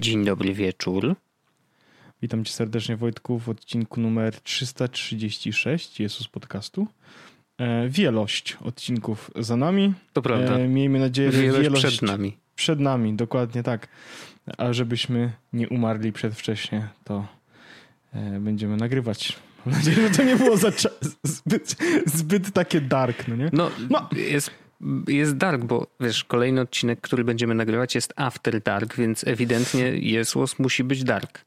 Dzień dobry wieczór. Witam cię serdecznie Wojtku w odcinku numer 336 Jezus Podcastu. E, wielość odcinków za nami. To prawda. E, miejmy nadzieję, że wielość, wielość przed nami. Przed nami, dokładnie tak. A żebyśmy nie umarli przedwcześnie, to e, będziemy nagrywać. Mam nadzieję, że to nie było za zbyt, zbyt takie dark, no nie? No, no. jest jest dark, bo wiesz, kolejny odcinek, który będziemy nagrywać jest After Dark, więc ewidentnie Jesłos musi być dark.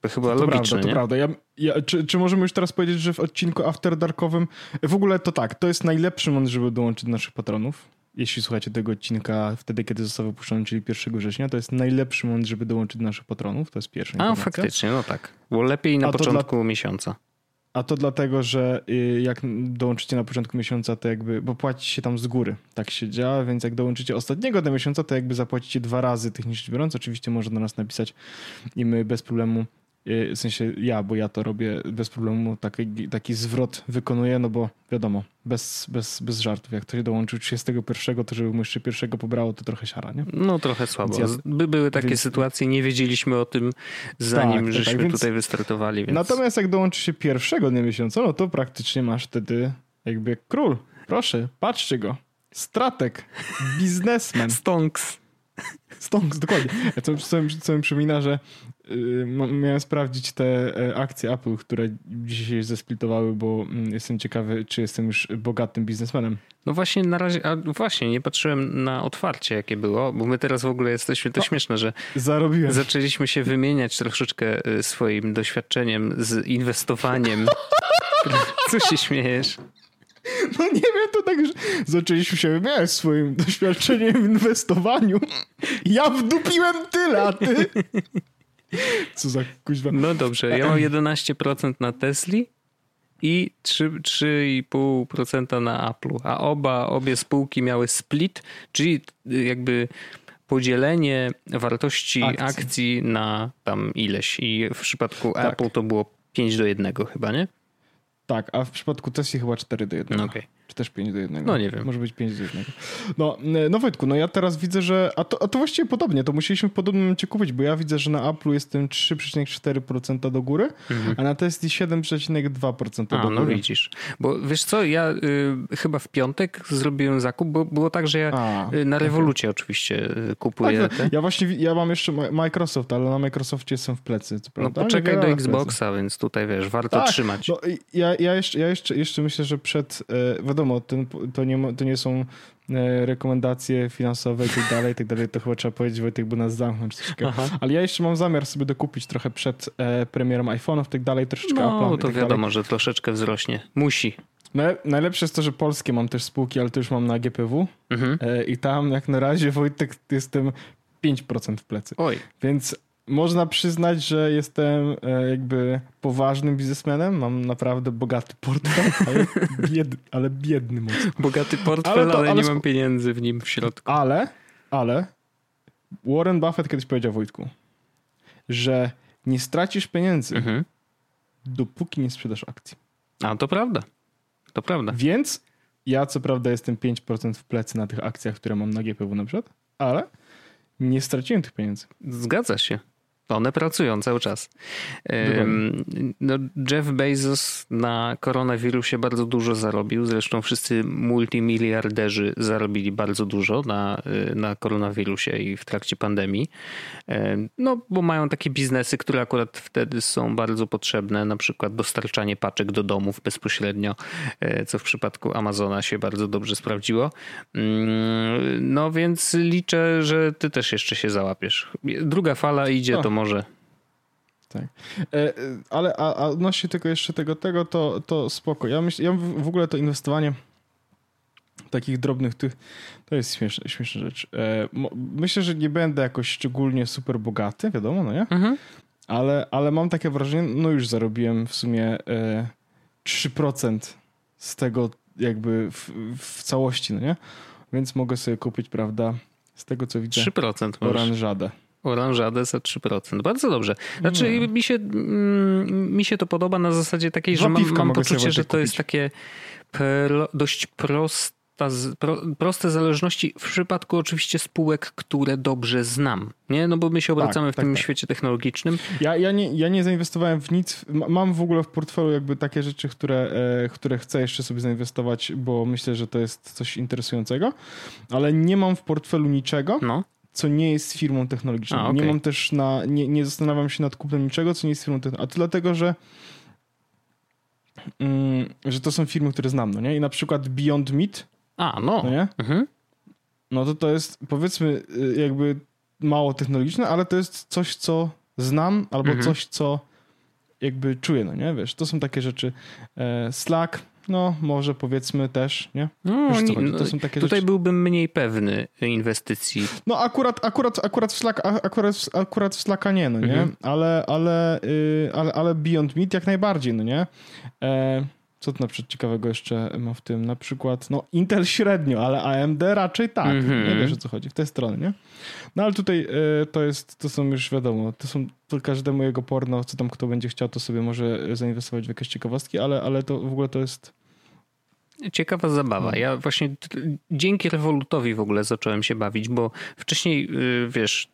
To chyba to logiczne, prawda? To prawda. Ja, ja, czy, czy możemy już teraz powiedzieć, że w odcinku After Darkowym w ogóle to tak, to jest najlepszy moment, żeby dołączyć do naszych patronów. Jeśli słuchacie tego odcinka wtedy, kiedy został wypuszczony, czyli 1 września, to jest najlepszy moment, żeby dołączyć do naszych patronów. To jest pierwsza A, faktycznie, no tak. Było lepiej na początku dla... miesiąca. A to dlatego, że y, jak dołączycie na początku miesiąca, to jakby, bo płaci się tam z góry. Tak się działa, więc jak dołączycie ostatniego do miesiąca, to jakby zapłacicie dwa razy technicznie biorąc. Oczywiście można do nas napisać i my bez problemu w sensie ja, bo ja to robię bez problemu, taki, taki zwrot wykonuję, no bo wiadomo, bez, bez, bez żartów. Jak ktoś dołączył 31, to żeby mu jeszcze pierwszego pobrało, to trochę siara, nie? No trochę słabo. Ja, By były takie więc... sytuacje, nie wiedzieliśmy o tym zanim tak, żeśmy tak, więc... tutaj wystartowali. Więc... Natomiast jak dołączy się pierwszego dnia miesiąca, no to praktycznie masz wtedy jakby król. Proszę, patrzcie go. Stratek, biznesmen. Stonks. Stonks, dokładnie. Ja co, co, co mi przypomina, że y, miałem sprawdzić te e, akcje Apple, które dzisiaj zesplitowały, bo mm, jestem ciekawy, czy jestem już bogatym biznesmenem. No właśnie na razie, a właśnie nie patrzyłem na otwarcie jakie było, bo my teraz w ogóle jesteśmy, to no, śmieszne, że zarobiłem. zaczęliśmy się wymieniać troszeczkę y, swoim doświadczeniem z inwestowaniem. Co się śmiejesz? No nie wiem, to tak, że zaczęliśmy się wymieniać swoim doświadczeniem w inwestowaniu. Ja wdupiłem tyle, a ty... Co za kuźwa. No dobrze, ja mam 11% na Tesli i 3,5% na Apple'u, a oba, obie spółki miały split, czyli jakby podzielenie wartości akcji, akcji na tam ileś i w przypadku tak. Apple to było 5 do 1 chyba, nie? Tak, a w przypadku Tesla chyba 4 do 1. No okay. Czy też 5 do 1. No nie wiem. Może być 5 do 1. No, no Wojtku, no ja teraz widzę, że... A to, a to właściwie podobnie, to musieliśmy w podobnym momencie kupić, bo ja widzę, że na Apple jestem 3,4% do góry, mhm. a na Tesla 7,2% do a, góry. no widzisz. Bo wiesz co, ja y, chyba w piątek zrobiłem zakup, bo było tak, że ja a, y, na rewolucie okay. oczywiście y, kupuję. Tak, ja właśnie, ja mam jeszcze Microsoft, ale na Microsoftie jestem w plecy, co prawda? No poczekaj do Xboxa, więc tutaj wiesz, warto tak, trzymać. No, ja, ja, jeszcze, ja jeszcze, jeszcze myślę, że przed, e, wiadomo, ten, to, nie, to nie są e, rekomendacje finansowe i tak dalej, i tak dalej, to chyba trzeba powiedzieć, Wojtek, bo nas zamknąć troszeczkę. Ale ja jeszcze mam zamiar sobie dokupić trochę przed e, premierą iPhone'ów tak dalej, troszeczkę No, to tak wiadomo, dalej. że troszeczkę wzrośnie. Musi. No, najlepsze jest to, że polskie mam też spółki, ale to już mam na GPW mhm. e, i tam jak na razie, Wojtek, jestem 5% w plecy. Oj. Więc można przyznać, że jestem e, jakby poważnym biznesmenem. Mam naprawdę bogaty portfel, ale biedny, ale biedny mocno. Bogaty portfel, ale, to, ale, ale nie mam pieniędzy w nim w środku. Ale, ale Warren Buffett kiedyś powiedział Wojtku, że nie stracisz pieniędzy, mhm. dopóki nie sprzedasz akcji. A to prawda. To prawda. Więc ja co prawda jestem 5% w plecy na tych akcjach, które mam na GPW na przykład, ale nie straciłem tych pieniędzy. Zgadza się. One pracują cały czas. No, Jeff Bezos na koronawirusie bardzo dużo zarobił. Zresztą wszyscy multimiliarderzy zarobili bardzo dużo na, y, na koronawirusie i w trakcie pandemii. No, bo mają takie biznesy, które akurat wtedy są bardzo potrzebne, na przykład dostarczanie paczek do domów bezpośrednio, e, co w przypadku Amazona się bardzo dobrze sprawdziło. Mm, no więc liczę, że ty też jeszcze się załapiesz. Druga fala idzie, to może. Tak. E, ale a, a odnośnie tego jeszcze tego, tego to, to spoko. Ja, myśl, ja w ogóle to inwestowanie takich drobnych tych, to jest śmieszna, śmieszna rzecz. E, myślę, że nie będę jakoś szczególnie super bogaty, wiadomo, no nie? Mhm. Ale, ale mam takie wrażenie, no już zarobiłem w sumie e, 3% z tego jakby w, w całości, no nie? Więc mogę sobie kupić, prawda, z tego co widzę, 3% oranżadę. Oranżadę za 3%. Bardzo dobrze. Znaczy, mi, się, mm, mi się to podoba na zasadzie takiej, że mam, mam poczucie, że to jest takie pro, dość proste prosta, pro, proste zależności w przypadku oczywiście spółek, które dobrze znam. Nie? No bo my się obracamy tak, w tak, tym tak. świecie technologicznym. Ja, ja, nie, ja nie zainwestowałem w nic. Mam w ogóle w portfelu jakby takie rzeczy, które, e, które chcę jeszcze sobie zainwestować, bo myślę, że to jest coś interesującego, ale nie mam w portfelu niczego. No co nie jest firmą technologiczną. A, okay. Nie mam też na, nie, nie zastanawiam się nad kupnem niczego, co nie jest firmą technologiczną. A to dlatego, że mm, że to są firmy, które znam, no nie? I na przykład Beyond Meat a, no. no nie? Mhm. No to to jest powiedzmy y, jakby mało technologiczne, ale to jest coś, co znam albo mhm. coś, co jakby czuję, no nie? Wiesz, to są takie rzeczy. E, Slack, no może powiedzmy też, nie? No, Wiesz, nie to są takie tutaj rzeczy. byłbym mniej pewny inwestycji. No akurat, akurat, akurat, w, Slack, akurat, akurat w Slacka nie, no nie? Mhm. Ale, ale, yy, ale, ale Beyond Meat jak najbardziej, no nie? E, co to na przykład ciekawego jeszcze ma w tym? Na przykład, no Intel średnio, ale AMD raczej tak. Mm -hmm. Nie wiesz o co chodzi, w tej stronie, nie? No ale tutaj y, to jest, to są już wiadomo, to są to każdemu jego porno, co tam kto będzie chciał, to sobie może zainwestować w jakieś ciekawostki, ale, ale to w ogóle to jest Ciekawa zabawa. No. Ja właśnie dzięki Revolutowi w ogóle zacząłem się bawić, bo wcześniej, y, wiesz,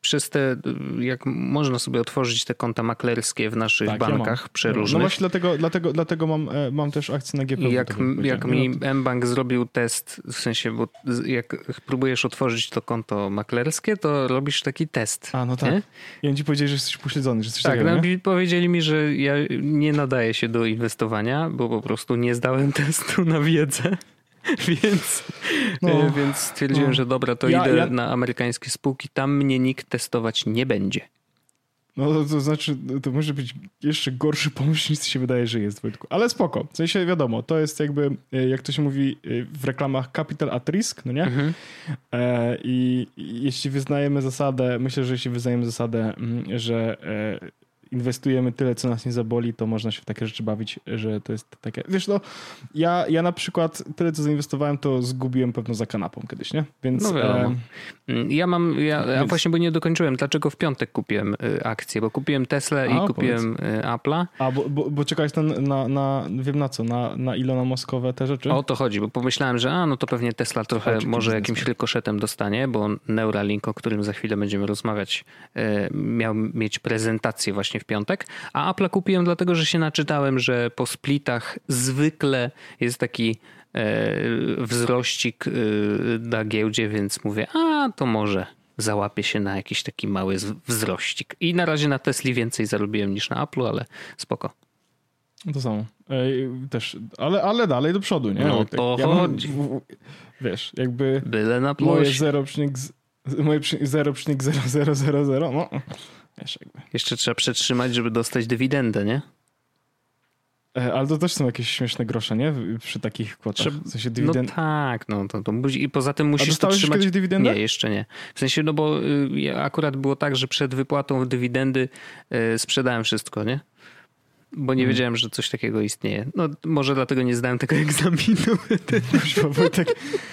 przez te, y, jak można sobie otworzyć te konta maklerskie w naszych tak, bankach ja przeróżnych. No właśnie dlatego, dlatego, dlatego mam, e, mam też akcje na GPW. Jak, jak mi mBank zrobił test, w sensie, bo jak próbujesz otworzyć to konto maklerskie, to robisz taki test. A, no tak. Nie? I oni ci powiedzieli, że jesteś pośledzony, że jesteś Tak, takiego, no, powiedzieli mi, że ja nie nadaję się do inwestowania, bo po prostu nie zdałem testu na wiedzę. Więc, no, e, więc stwierdziłem, no. że dobra, to ja, idę ja... na amerykańskie spółki, tam mnie nikt testować nie będzie. No to, to, znaczy, to może być jeszcze gorszy pomysł niż się wydaje, że jest, Wojtku. Ale spoko. W sensie wiadomo, to jest jakby, e, jak to się mówi e, w reklamach, capital at risk, no nie? Mhm. I, I jeśli wyznajemy zasadę, myślę, że jeśli wyznajemy zasadę, mm, że inwestujemy tyle, co nas nie zaboli, to można się w takie rzeczy bawić, że to jest takie... Wiesz, no, ja, ja na przykład tyle, co zainwestowałem, to zgubiłem pewno za kanapą kiedyś, nie? Więc... No wiadomo. E... Ja mam... Ja, ja właśnie, bo nie dokończyłem, dlaczego w piątek kupiłem y, akcję, bo kupiłem Tesla i kupiłem. Y, Apple'a. A, bo, bo, bo czekałeś na, na, na, wiem na co, na, na Ilona Moskowe te rzeczy? O to chodzi, bo pomyślałem, że a, no to pewnie Tesla trochę może jakimś rykoszetem dostanie, bo Neuralink, o którym za chwilę będziemy rozmawiać, y, miał mieć prezentację właśnie w piątek, a Apple kupiłem dlatego, że się naczytałem, że po splitach zwykle jest taki e, wzrościk e, na giełdzie, więc mówię, a to może załapię się na jakiś taki mały wzrościk. I na razie na Tesli więcej zarobiłem niż na Apple, ale spoko. To samo. też, ale, ale dalej do przodu, nie? No to ja chodzi. Mam, wiesz, jakby Byle na moje 0,0000, no Wiesz, jakby. Jeszcze trzeba przetrzymać, żeby dostać dywidendę, nie? E, ale to też są jakieś śmieszne grosze, nie? Przy takich kwotach. W sensie dywidend... No tak, no to, to i poza tym musisz to trzymać. kiedyś dywidendę? Nie, jeszcze nie. W sensie, no bo y, akurat było tak, że przed wypłatą dywidendy y, sprzedałem wszystko, nie? Bo nie hmm. wiedziałem, że coś takiego istnieje. No może dlatego nie zdałem tego egzaminu. tak,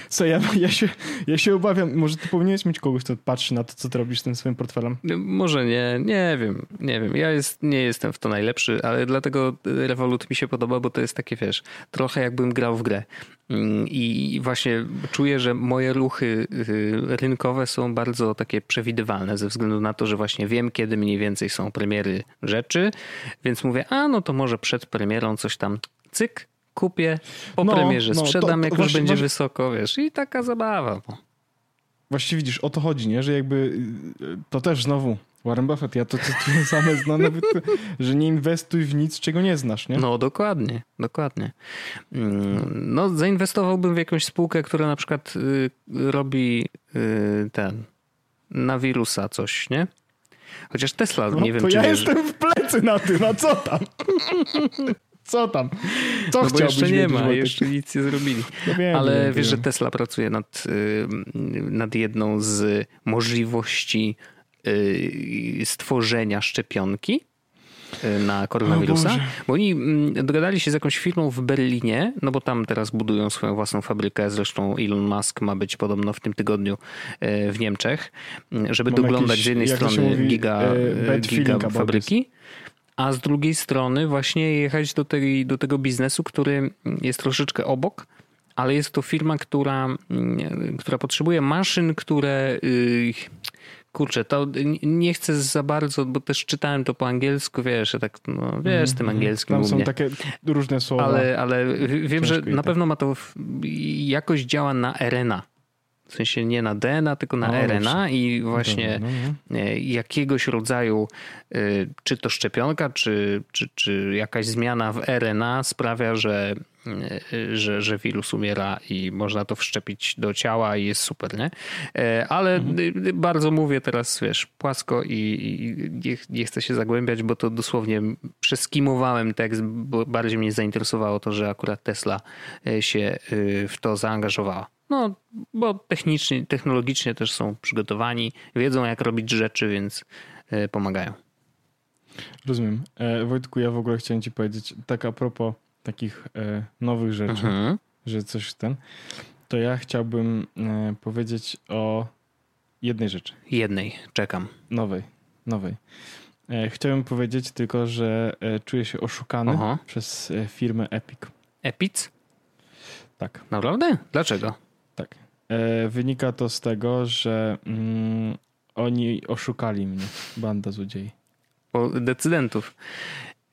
co ja, ja, się, ja się obawiam, może ty powinieneś mieć kogoś, kto patrzy na to, co ty robisz tym swoim portfelem. No, może nie, nie wiem, nie wiem. Ja jest, nie jestem w to najlepszy, ale dlatego Revolut mi się podoba, bo to jest takie, wiesz, trochę jakbym grał w grę. Mm, I właśnie czuję, że moje ruchy y, rynkowe są bardzo takie przewidywalne ze względu na to, że właśnie wiem, kiedy mniej więcej są premiery rzeczy, więc mówię, a no to może przed premierą coś tam cyk, kupię, po no, premierze no, sprzedam, to, jak już będzie wysoko, wiesz, i taka zabawa. No. Właściwie widzisz, o to chodzi, nie? Że jakby to też znowu Warren Buffett, ja to cytuję same znane, że nie inwestuj w nic, czego nie znasz, nie? No dokładnie, dokładnie. Mm, no zainwestowałbym w jakąś spółkę, która na przykład y, robi y, ten na wirusa coś, nie? Chociaż Tesla, no, nie wiem, to czy ja wiesz... jestem w plecy na tym, a co tam? Co tam? Co no bo jeszcze nie ma, jeszcze nic nie zrobili. No wiem, Ale wiem, wiesz, wiem. że Tesla pracuje nad, y, nad jedną z możliwości Y, stworzenia szczepionki na koronawirusa, bo oni mm, dogadali się z jakąś firmą w Berlinie, no bo tam teraz budują swoją własną fabrykę, zresztą Elon Musk ma być podobno w tym tygodniu y, w Niemczech, żeby Mam doglądać jakiś, z jednej strony mówi, giga, giga fabryki, a z drugiej strony właśnie jechać do, tej, do tego biznesu, który jest troszeczkę obok, ale jest to firma, która, mm, która potrzebuje maszyn, które y, kurczę, to nie chcę za bardzo, bo też czytałem to po angielsku, wiesz, tak, no, wiesz, z tym mhm. angielskim Tam są takie różne słowa. Ale, ale wiem, że na tak. pewno ma to, jakoś działa na RNA. W sensie nie na DNA, tylko na o, RNA i właśnie no, no. E, jakiegoś rodzaju, e, czy to szczepionka, czy, czy, czy jakaś zmiana w RNA sprawia, że że, że wirus umiera i można to wszczepić do ciała i jest super, nie? Ale mhm. bardzo mówię teraz, wiesz, płasko i, i nie, nie, chcę się zagłębiać, bo to dosłownie przeskimowałem tekst, bo bardziej mnie zainteresowało to, że akurat Tesla się w to zaangażowała. No, bo technicznie, technologicznie też są przygotowani, wiedzą jak robić rzeczy, więc e, pomagają. Rozumiem. E, Wojtku, ja w ogóle chciałem ci powiedzieć, tak a propos takich e, nowych rzeczy, mhm. że coś ten, to ja chciałbym e, powiedzieć o jednej rzeczy. Jednej, czekam. Nowej, nowej. E, chciałbym powiedzieć tylko, że e, czuję się oszukany Aha. przez firmę Epic. Epic? Tak. Naprawdę? Dlaczego? Tak. E, wynika to z tego, że mm, oni oszukali mnie, banda złodziei. O decydentów.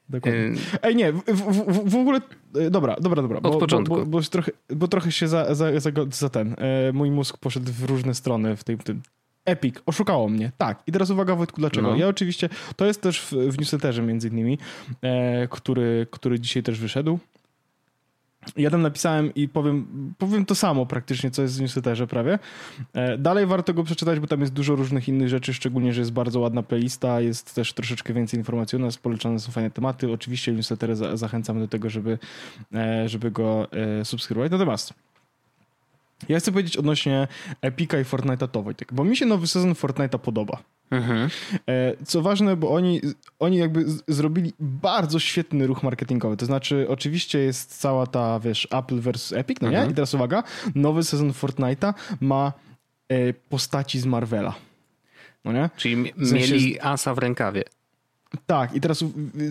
Dokładnie. E, Ej, nie, w, w, w, ogóle. E, dobra, dobra, dobra. Od bo, początku. Bo, bo, bo, trochę, bo trochę się za, za, za, za ten. E, mój mózg poszedł w różne strony w tym. tym. Epic oszukało mnie. Tak. I teraz uwaga, Wojtku, dlaczego? No. Ja oczywiście, to jest też w, w newsletterze między innymi, e, który, który dzisiaj też wyszedł. Ja tam napisałem i powiem, powiem to samo praktycznie, co jest w newsletterze prawie. E, dalej warto go przeczytać, bo tam jest dużo różnych innych rzeczy, szczególnie, że jest bardzo ładna playlista, jest też troszeczkę więcej informacji o nas, polecane są fajne tematy. Oczywiście newslettery za, zachęcamy do tego, żeby, e, żeby go e, subskrybować. Natomiast ja chcę powiedzieć odnośnie Epika i Fortnite'a to, Wojtek, bo mi się nowy sezon Fortnite'a podoba. Mhm. E, co ważne, bo oni, oni jakby zrobili bardzo świetny ruch marketingowy. To znaczy, oczywiście jest cała ta, wiesz, Apple versus Epic, no nie? Mhm. I teraz uwaga, nowy sezon Fortnite'a ma e, postaci z Marvela. No nie? Czyli w sensie mieli asa w rękawie. Tak, i teraz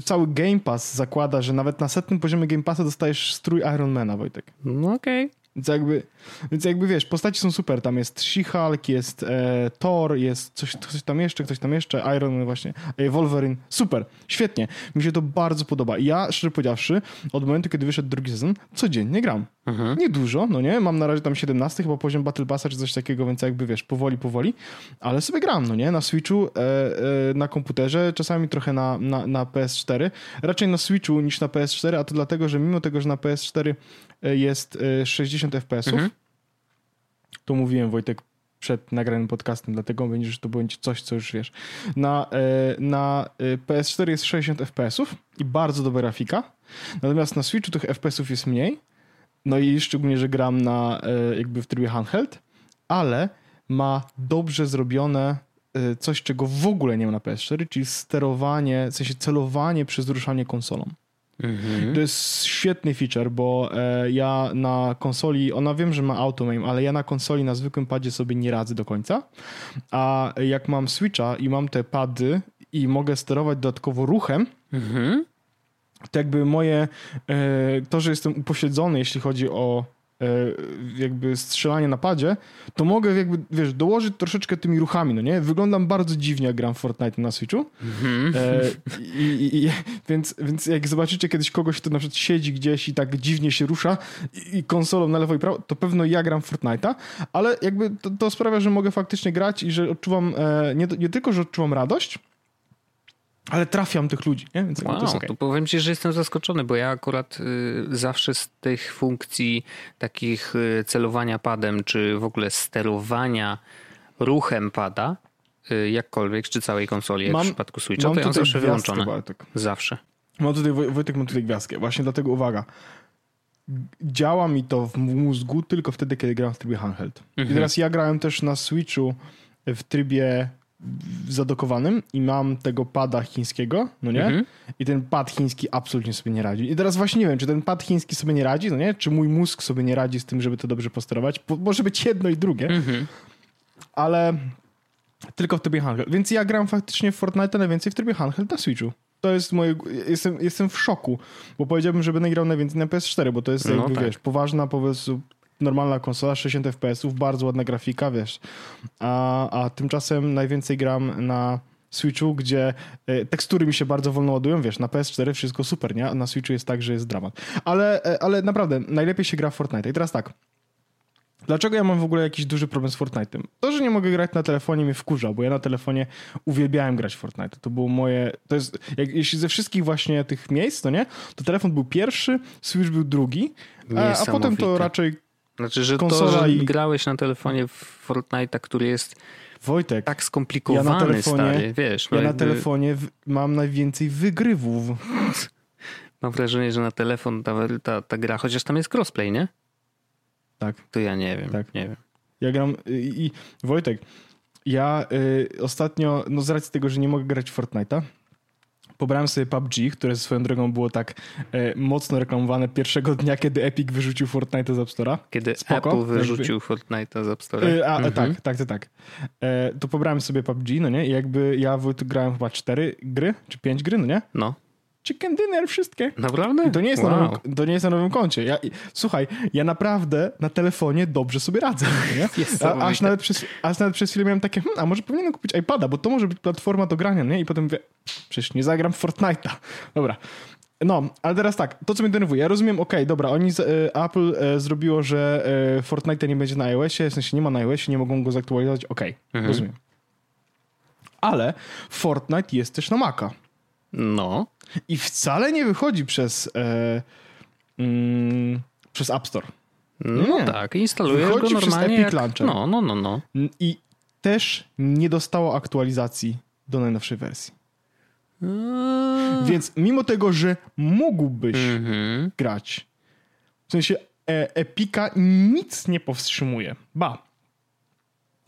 cały Game Pass zakłada, że nawet na setnym poziomie Game Passa dostajesz strój Ironmana, Wojtek. No okej. Okay. Więc jakby, więc jakby wiesz, postaci są super. Tam jest She-Hulk, jest e, Thor, jest coś, coś tam jeszcze, ktoś tam jeszcze, Iron Man właśnie, e, Wolverine. Super, świetnie. Mi się to bardzo podoba. I ja, szczerze powiedziawszy, od momentu, kiedy wyszedł drugi sezon, codziennie gram. Mhm. Nie dużo, no nie? Mam na razie tam 17 chyba poziom Battle Passa czy coś takiego, więc jakby wiesz, powoli, powoli, ale sobie gram, no nie? Na Switchu, e, e, na komputerze, czasami trochę na, na, na PS4. Raczej na Switchu niż na PS4, a to dlatego, że mimo tego, że na PS4 e, jest 60 e, FPS-ów, mhm. to mówiłem Wojtek przed nagranym podcastem, dlatego będzie, że to będzie coś, co już wiesz. Na, e, na PS4 jest 60 FPS-ów i bardzo dobra grafika, natomiast na Switchu tych FPS-ów jest mniej, no i szczególnie, że gram na e, jakby w trybie handheld, ale ma dobrze zrobione e, coś, czego w ogóle nie ma na PS4, czyli sterowanie, w sensie celowanie przez ruszanie konsolą. Mhm. To jest świetny feature, bo e, ja na konsoli, ona wiem, że ma automame, ale ja na konsoli na zwykłym padzie sobie nie radzę do końca. A jak mam Switcha i mam te pady i mogę sterować dodatkowo ruchem, mhm to jakby moje, e, to, że jestem upośledzony, jeśli chodzi o jakby strzelanie na padzie, to mogę jakby, wiesz, dołożyć troszeczkę tymi ruchami, no nie? Wyglądam bardzo dziwnie, jak gram Fortnite na Switchu. Mm-hmm. E, i, i, więc, więc jak zobaczycie kiedyś kogoś, kto na przykład siedzi gdzieś i tak dziwnie się rusza i, i konsolą na lewo i prawo, to pewno ja gram Fortnite'a, ale jakby to, to, sprawia, że mogę faktycznie grać i że odczuwam, e, nie, nie tylko, że odczuwam radość, ale trafiam tych ludzi, nie? Więc wow, to, okay. to powiem ci, że jestem zaskoczony, bo ja akurat y, zawsze z tych funkcji takich y, celowania padem, czy w ogóle sterowania ruchem pada, y, jakkolwiek, czy całej konsoli, jak mam, w przypadku Switcha, to ja zawsze wyłączone. Bartek. Zawsze. Mam tutaj, Wojtek, mam tutaj gwiazdkę. Właśnie dlatego uwaga. Działa mi to w mózgu tylko wtedy, kiedy gram w trybie handheld. Mhm. I teraz ja grałem też na Switchu w trybie zadokowanym i mam tego pada chińskiego, no nie? Mhm. I ten pad chiński absolutnie sobie nie radzi. I teraz właśnie nie wiem, czy ten pad chiński sobie nie radzi, no nie? Czy mój mózg sobie nie radzi z tym, żeby to dobrze posterować? Bo może być jedno i drugie. Mhm. Ale tylko w trybie handheld. Więc ja gram faktycznie w Fortnite najwięcej w trybie handheld na Switchu. To jest moje... Jestem, jestem w szoku, bo powiedziałbym, że będę grał najwięcej na PS4, bo to jest no jakby, tak. wiesz, poważna po prostu normalna konsola, 60 FPS, bardzo ładna grafika, wiesz. A, a tymczasem najwięcej gram na Switchu, gdzie e, tekstury mi się bardzo wolno ładują, wiesz, na PS4 wszystko super, nie? A na Switchu jest tak, że jest dramat. Ale, e, ale naprawdę, najlepiej się gra w Fortnite. I teraz tak, Dlaczego ja mam w ogóle jakiś duży problem z Fortnite'em? To, że nie mogę grać na telefonie mnie wkurza, bo ja na telefonie uwielbiałem grać w Fortnite. To było moje, to jest, jak, jeśli ze wszystkich właśnie tych miejsc, to nie, to telefon był pierwszy, Switch był drugi, a, a potem to raczej Znaczy, że to, że i... grałeś na telefonie w Fortnite'a, który jest Wojtek, tak skomplikowany, ja na telefonie, stary, wiesz. No ja jakby... na telefonie w, mam najwięcej wygrywów. Mam wrażenie, że na telefon ta, ta, ta gra, chociaż tam jest crossplay, nie? Tak. To ja nie wiem. Tak. Nie wiem. Ja gram i, i Wojtek, ja y, ostatnio, no z racji tego, że nie mogę grać w Fortnite'a, pobrałem sobie PUBG, które swoją drogą było tak e, mocno reklamowane pierwszego dnia, kiedy Epic wyrzucił Fortnite z App Store'a. Kiedy Spoko, Apple wyrzucił jakby... Fortnite z App Store'a. E, a, mhm. Tak, tak, tak, tak. E, to pobrałem sobie PUBG, no nie? I jakby ja grałem chyba cztery gry, czy pięć gry, no nie? No chicken dinner, wszystkie. Naprawdę? To nie jest, wow. na, nowym, to nie jest na nowym koncie. Ja, słuchaj, ja naprawdę na telefonie dobrze sobie radzę. A, aż, nawet przez, aż nawet przez chwilę miałem takie, hmm, a może powinienem kupić iPada, bo to może być platforma do grania, nie? I potem mówię, przecież nie zagram Fortnite'a. Dobra. No, ale teraz tak, to co mnie denerwuje, ja rozumiem, okej, okay, dobra, oni, z, y, Apple y, zrobiło, że y, Fortnite nie będzie na iOSie, w sensie nie ma na iOSie, nie mogą go zaktualizować, okej, okay, mhm. rozumiem. Ale Fortnite jest też na Maca. No. I wcale nie wychodzi przez, e, mm, przez App Store. No nie. tak, instaluje wychodzi go normalnie przez Epic jak... Launcher. No, no, no, no. I też nie dostało aktualizacji do najnowszej wersji. Eee. Więc mimo tego, że mógłbyś mm-hmm. grać, w sensie e, Epika nic nie powstrzymuje. Ba,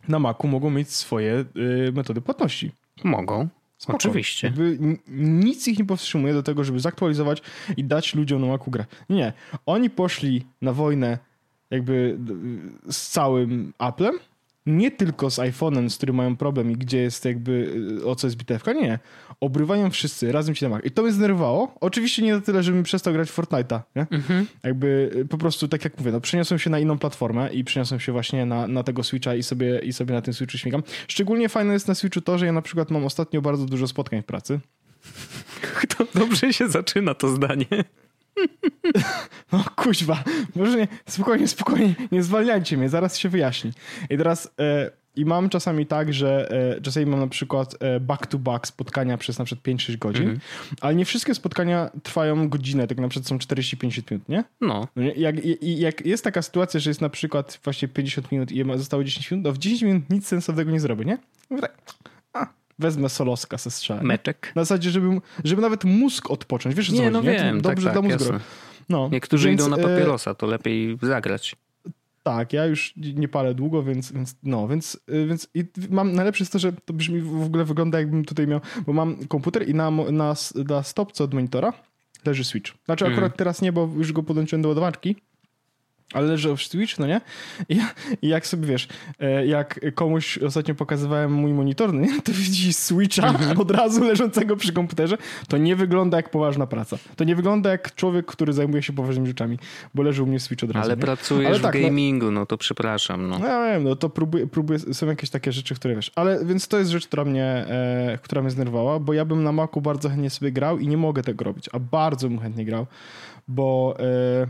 na Macu mogą mieć swoje y, metody płatności. Mogą. Spoko. Oczywiście. Jakby nic ich nie powstrzymuje do tego, żeby zaktualizować i dać ludziom na Macu grę. Nie. Oni poszli na wojnę jakby z całym Applem, nie tylko z iPhone'em, z którym mają problem i gdzie jest jakby o co jest bitewka, nie. Obrywają wszyscy, razem ci na Mac. I to mnie zdenerwowało. Oczywiście nie na tyle, żebym przestał grać w Fortnite'a, nie? Mhm. Jakby po prostu, tak jak mówię, no przeniosłem się na inną platformę i przeniosłem się właśnie na, na tego Switcha i sobie, i sobie na tym Switchu śmigam. Szczególnie fajne jest na Switchu to, że ja na przykład mam ostatnio bardzo dużo spotkań w pracy. To dobrze się zaczyna to zdanie. No kuźwa, może nie, spokojnie, spokojnie, nie zwalniajcie mnie, zaraz się wyjaśni. I teraz e, i mam czasami tak, że e, czasami mam na przykład e, back-to-back spotkania przez na przykład 5-6 godzin, mm -hmm. ale nie wszystkie spotkania trwają godzinę, tak na przykład są 40-50 minut, nie? No. no jak, jak jest taka sytuacja, że jest na przykład właśnie 50 minut i zostało 10 minut, to w 10 minut nic sensownego nie zrobię, nie? Mówię tak, a, wezmę soloska ze strzałem. Meczek. Na zasadzie, żeby, żeby nawet mózg odpocząć. Wiesz, nie, co no chodzi, wiem, nie? Dobrze tak, dla mózgu. No, Niektórzy więc, idą na e, papierosa, to lepiej zagrać. Tak, ja już nie palę długo, więc, więc no, więc, e, więc i mam najlepsze jest to, że to brzmi w ogóle wygląda jakbym tutaj miał, bo mam komputer i na, na, na stopce od monitora leży Switch. Znaczy akurat mm. teraz nie, bo już go podłączyłem do ładowarki, ale leży w Switch, no nie? I, I, jak sobie wiesz, e, jak komuś ostatnio pokazywałem mój monitor, no nie? to widzisz Switcha mhm. od razu leżącego przy komputerze, to nie wygląda jak poważna praca. To nie wygląda jak człowiek, który zajmuje się poważnymi rzeczami, bo leży u mnie Switch od razu. Ale nie? pracujesz ale tak, w no- gamingu, no, no, to przepraszam. No. no ja wiem, no to próbuję, próbuję, są jakieś takie rzeczy, które wiesz, ale więc to jest rzecz, która mnie, e, która mnie znerwała, bo ja bym na Macu bardzo chętnie sobie grał i nie mogę tego robić, a bardzo bym chętnie grał, bo e,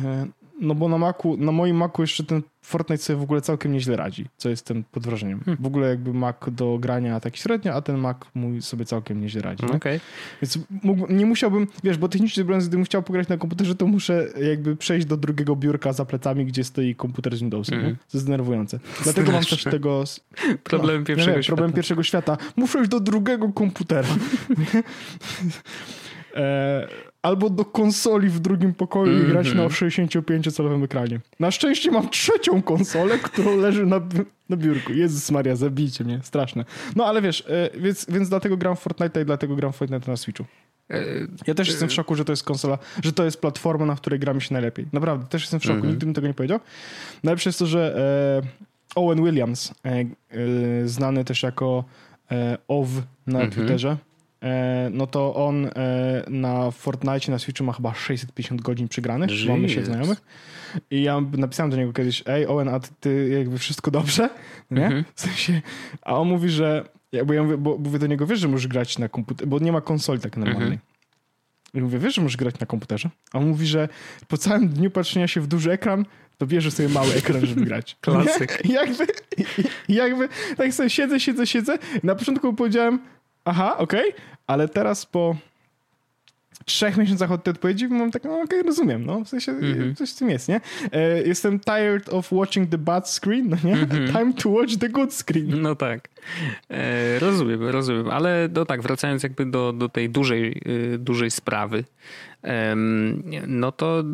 e no bo na Macu, na moim Macu jeszcze ten Fortnite sobie w ogóle całkiem nieźle radzi, co jestem pod wrażeniem. Hmm. W ogóle jakby Mac do grania tak średnio, a ten Mac mój sobie całkiem nieźle radzi. Okay. Więc mógł, nie musiałbym, wiesz, bo technicznie biorąc, gdybym chciał pograć na komputerze, to muszę jakby przejść do drugiego biurka za plecami, gdzie stoi komputer z Windowsem. Mm. To jest denerwujące. Dlatego mam też tego... Problem no, pierwszego nie, świata. Problem pierwszego świata. Muszę iść do drugiego komputera. e, albo do konsoli w drugim pokoju mm -hmm. i grać na 65-calowym mhm. ekranie. Na szczęście mam trzecią konsolę, którą leży na, na biurku. Jezus Maria, zabijcie mnie, straszne. No ale wiesz, e, więc, więc dlatego gram w Fortnite i dlatego gram w Fortnite na Switchu. E, ja też jestem w szoku, że to jest konsola, że to jest platforma, na której gramy się najlepiej. Naprawdę, też jestem w szoku, mm -hmm. nigdy bym tego nie powiedział. Najlepsze jest to, że e, Owen Williams, e, e znany też jako e, OW na mm -hmm. Twitterze, e, no to on e, na Fortnite na Switchu ma chyba 650 godzin przygranych. Mamy się znajomych. I ja napisałem do niego kiedyś, ej Owen, a ty jakby wszystko dobrze? Nie? Mhm. W sensie, a on mówi, że bo ja mówię, bo mówię do niego, wiesz, że możesz grać na komputerze, bo nie ma konsoli tak normalnej. Mhm. I mówię, wiesz, że możesz grać na komputerze? A on mówi, że po całym dniu patrzenia się w duży ekran, to bierze sobie mały ekran, żeby grać. Klasyk. Jakby, jakby, tak sobie siedzę, siedzę, siedzę. Na początku powiedziałem, aha, okej, okay, ale teraz po trzech miesiącach od tej odpowiedzi mam tak, no okej, okay, rozumiem, no, w sensie mm-hmm. coś w tym jest, nie? E, jestem tired of watching the bad screen, no nie? Mm-hmm. Time to watch the good screen. No tak. E, rozumiem, rozumiem, ale no tak, wracając jakby do, do tej dużej, y, dużej sprawy, no to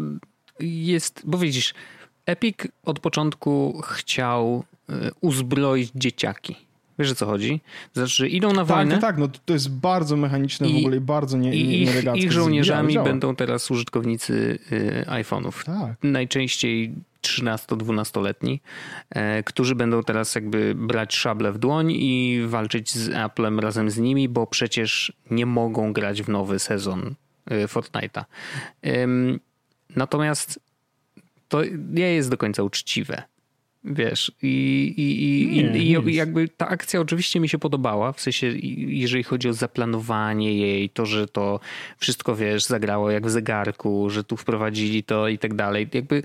jest, bo widzisz, Epic od początku chciał y, uzbroić dzieciaki Wiesz o co chodzi? Znaczy, idą na tak, wojnę. Tak, tak, no to jest bardzo mechaniczne i, w ogóle i bardzo nie, i ich, ich żołnierzami będą teraz użytkownicy y, iPhone'ów. Tak. Najczęściej 13-12-letni, e, którzy będą teraz jakby brać szable w dłoń i walczyć z Applem razem z nimi, bo przecież nie mogą grać w nowy sezon y, Fortnite'a. Natomiast to nie jest do końca uczciwe. Wiesz, i, i, i, nie, i jakby ta akcja oczywiście mi się podobała, w sensie jeżeli chodzi o zaplanowanie jej, to, że to wszystko, wiesz, zagrało jak w zegarku, że tu wprowadzili to i tak dalej. Jakby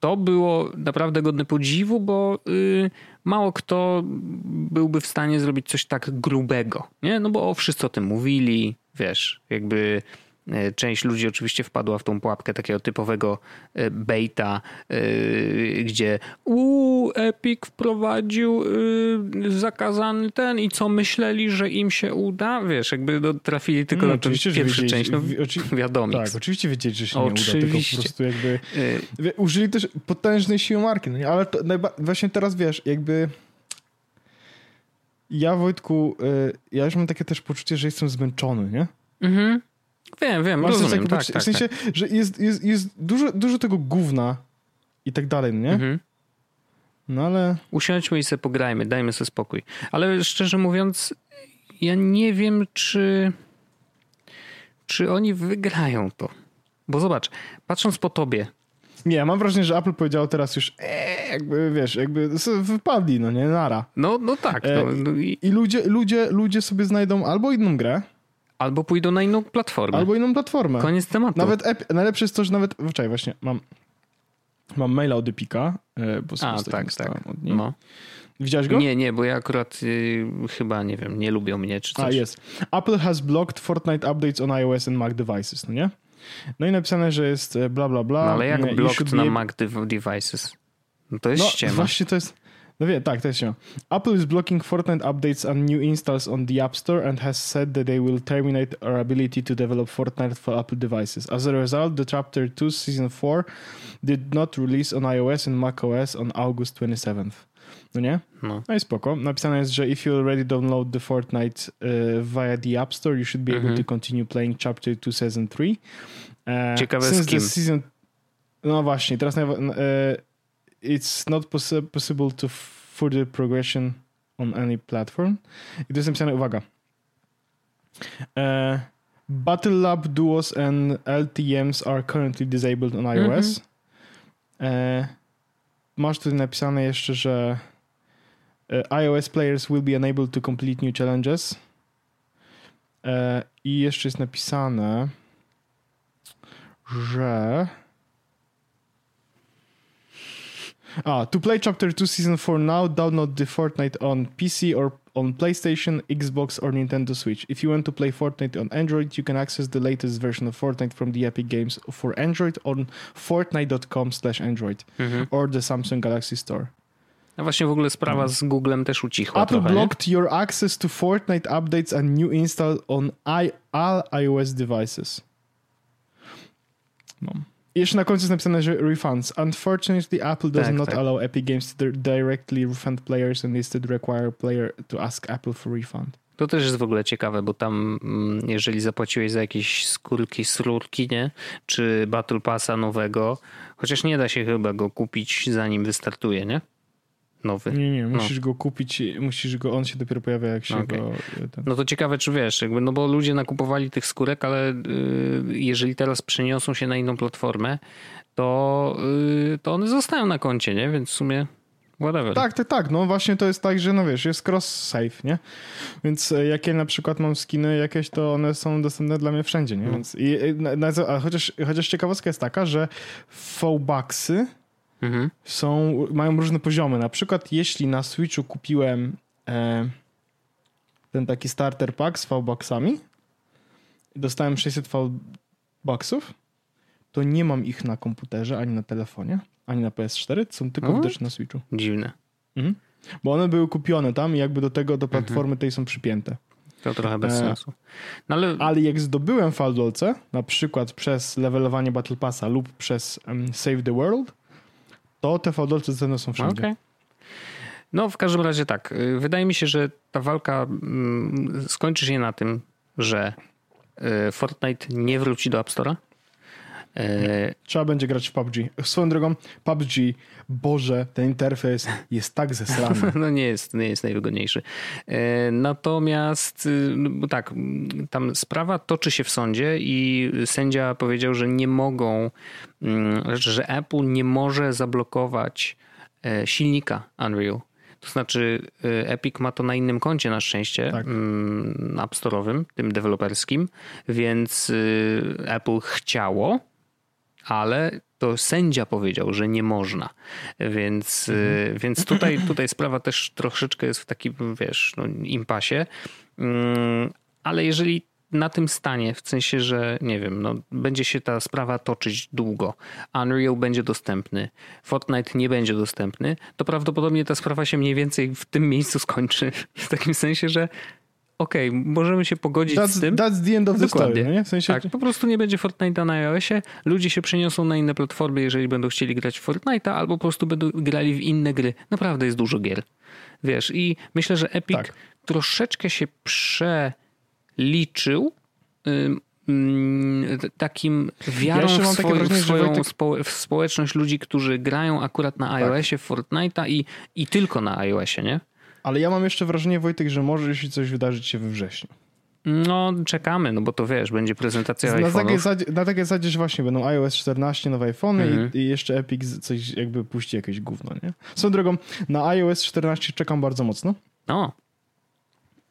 to było naprawdę godne podziwu, bo y, mało kto byłby w stanie zrobić coś tak grubego, nie? No bo wszyscy o tym mówili, wiesz, jakby część ludzi oczywiście wpadła w tą pułapkę takiego typowego e, baita, e, gdzie u Epic wprowadził zakazany ten i co myśleli, że im się uda? Wiesz, jakby no, trafili tylko no, na tę pierwszą część. No, wiadomo. Tak, oczywiście wiedzieć, że się oczywiście. nie uda, tylko po prostu jakby użyli też potężnej siły marki, no nie? ale to, właśnie teraz wiesz, jakby ja Wojtku, ja już mam takie też poczucie, że jestem zmęczony, nie? Mhm. Wiem, wiem, Masz rozumiem, tak, tak, W sensie, tak. że jest, jest, jest dużo, dużo tego gówna i tak dalej, no nie? Mhm. No ale... Usiądźmy i sobie pograjmy, dajmy sobie spokój. Ale szczerze mówiąc, ja nie wiem, czy czy oni wygrają to. Bo zobacz, patrząc po tobie. Nie, mam wrażenie, że Apple powiedział teraz już, ee, jakby wiesz, jakby wypadli, no nie, nara. No, no tak. No, no i... I ludzie, ludzie, ludzie sobie znajdą albo inną grę, Albo pójdą na inną platformę. Albo inną platformę. Koniec tematu. Nawet ep- najlepsze jest to, że nawet. Wczoraj właśnie mam. Mam maila od Epika, e, bo A, tak, tak. Od niej. No. Widziałeś go? Nie, nie, bo ja akurat y, chyba, nie wiem, nie lubią mnie czy coś. A, jest. Apple has blocked Fortnite updates on iOS and Mac devices, no nie? No i napisane, że jest e, bla, bla, bla. No, ale jak blocked na Mac devices? No to jest no, ściema. właśnie to jest... No wie, tak, to jest się. Apple is blocking Fortnite updates and new installs on the App Store and has said that they will terminate our ability to develop Fortnite for Apple devices. As a result, the Chapter 2 Season 4 did not release on iOS and macOS on August 27th. No nie? No. no i spoko. Napisane jest, że if you already download the Fortnite uh, via the App Store, you should be able to mhm. continue playing Chapter 2 Season 3. Uh, Ciekawe z kim. Season... No właśnie, teraz uh, it's not poss- possible to further progression on any platform. I to jest napisane, uwaga. Uh, Battle Lab Duos and LTMs are currently disabled on iOS. Mm-hmm. Uh, masz tutaj napisane jeszcze, że uh, iOS players will be unable to complete new challenges. I jeszcze jest napisane, że Ah, to play Chapter 2 Season 4 now, download the Fortnite on PC or on PlayStation, Xbox, or Nintendo Switch. If you want to play Fortnite on Android, you can access the latest version of Fortnite from the Epic Games for Android on fortnite.com slash Android mhm. or the Samsung Galaxy Store. A właśnie w ogóle sprawa z Googlem też ucichła Apple trochę, blocked nie? your access to Fortnite updates and new install on I, all iOS devices. No. Jeszcze na końcu jest napisane, że refunds. Unfortunately, Apple does tak, not tak. allow Epic Games to directly refund players and instead require player to ask Apple for refund. To też jest w ogóle ciekawe, bo tam mm, jeżeli zapłaciłeś za jakieś skórki, srurki, nie? Czy Battle Passa nowego, chociaż nie da się chyba go kupić zanim wystartuje, nie? Nowy. Nie, nie, musisz no. go kupić, musisz go, on się dopiero pojawia jak się okay. go... Ten... No to ciekawe, czy wiesz, jakby, no bo ludzie nakupowali tych skórek, ale yy, jeżeli teraz przeniosą się na inną platformę, to, yy, to one zostają na koncie, nie? Więc w sumie whatever. Tak, tak, tak. No właśnie to jest tak, że no wiesz, jest cross-save, nie? Więc e, jak ja na przykład mam skiny jakieś, to one są dostępne dla mnie wszędzie, nie? No. Więc i, na, na, a chociaż, chociaż ciekawostka jest taka, że V-Bucksy mhm. są, mają różne poziomy. Na przykład jeśli na Switchu kupiłem e, ten taki starter pack z V-Bucksami dostałem 600 V-Bucksów, to nie mam ich na komputerze, ani na telefonie, ani na PS4, są tylko no? na Switchu. Dziwne. Mhm. Bo one były kupione tam i jakby do tego, do mhm. platformy mhm. tej są przypięte. To trochę bez e, sensu. No ale... ale jak zdobyłem Faldolce, na przykład przez levelowanie Battle Passa lub przez um, Save the World, to te fałdolce mną są wszędzie. Okay. No w każdym razie tak. Y, wydaje mi się, że ta walka mm, skończy się na tym, że y, Fortnite nie wróci do App Store'a. E, Trzeba będzie grać w PUBG. Swoją drogą, PUBG, Boże, ten interfejs jest tak zesrany. No nie jest, nie jest najwygodniejszy. E, natomiast y, no tak, tam sprawa toczy się w sądzie i sędzia powiedział, że nie mogą, mm, że Apple nie może zablokować e, silnika Unreal. To znaczy Epic ma to na innym koncie na szczęście, tak. Mm, App Store'owym, tym deweloperskim, więc Apple chciało, ale to sędzia powiedział, że nie można. Więc, mhm. więc tutaj, tutaj sprawa też troszeczkę jest w takim, wiesz, no, impasie. Mm, ale jeżeli na tym stanie, w sensie, że nie wiem, no, będzie się ta sprawa toczyć długo, Unreal będzie dostępny, Fortnite nie będzie dostępny, to prawdopodobnie ta sprawa się mniej więcej w tym miejscu skończy. W takim sensie, że okej, okay, możemy się pogodzić that's, z tym. That's the end of the story, nie? W sensie... Tak, po prostu nie będzie Fortnite'a na iOSie, ludzie się przeniosą na inne platformy, jeżeli będą chcieli grać w Fortnite'a, albo po prostu będą grali w inne gry. Naprawdę jest dużo gier. Wiesz, i myślę, że Epic tak. troszeczkę się przeliczył takim wiarą ja w, swoją, w swoją Wojtek... w społeczność ludzi, którzy grają akurat na iOSie, tak. Fortnite'a i, i tylko na iOSie, nie? Ale ja mam jeszcze wrażenie, Wojtek, że może się coś wydarzyć się we wrześniu. No, czekamy, no bo to wiesz, będzie prezentacja na takiej, zasadzie, na takiej zasadzie, że właśnie będą iOS 14, nowe iPhony mhm. i, i, jeszcze Epic coś jakby puści jakieś gówno, nie? Swoją drogą, na iOS 14 czekam bardzo mocno. O.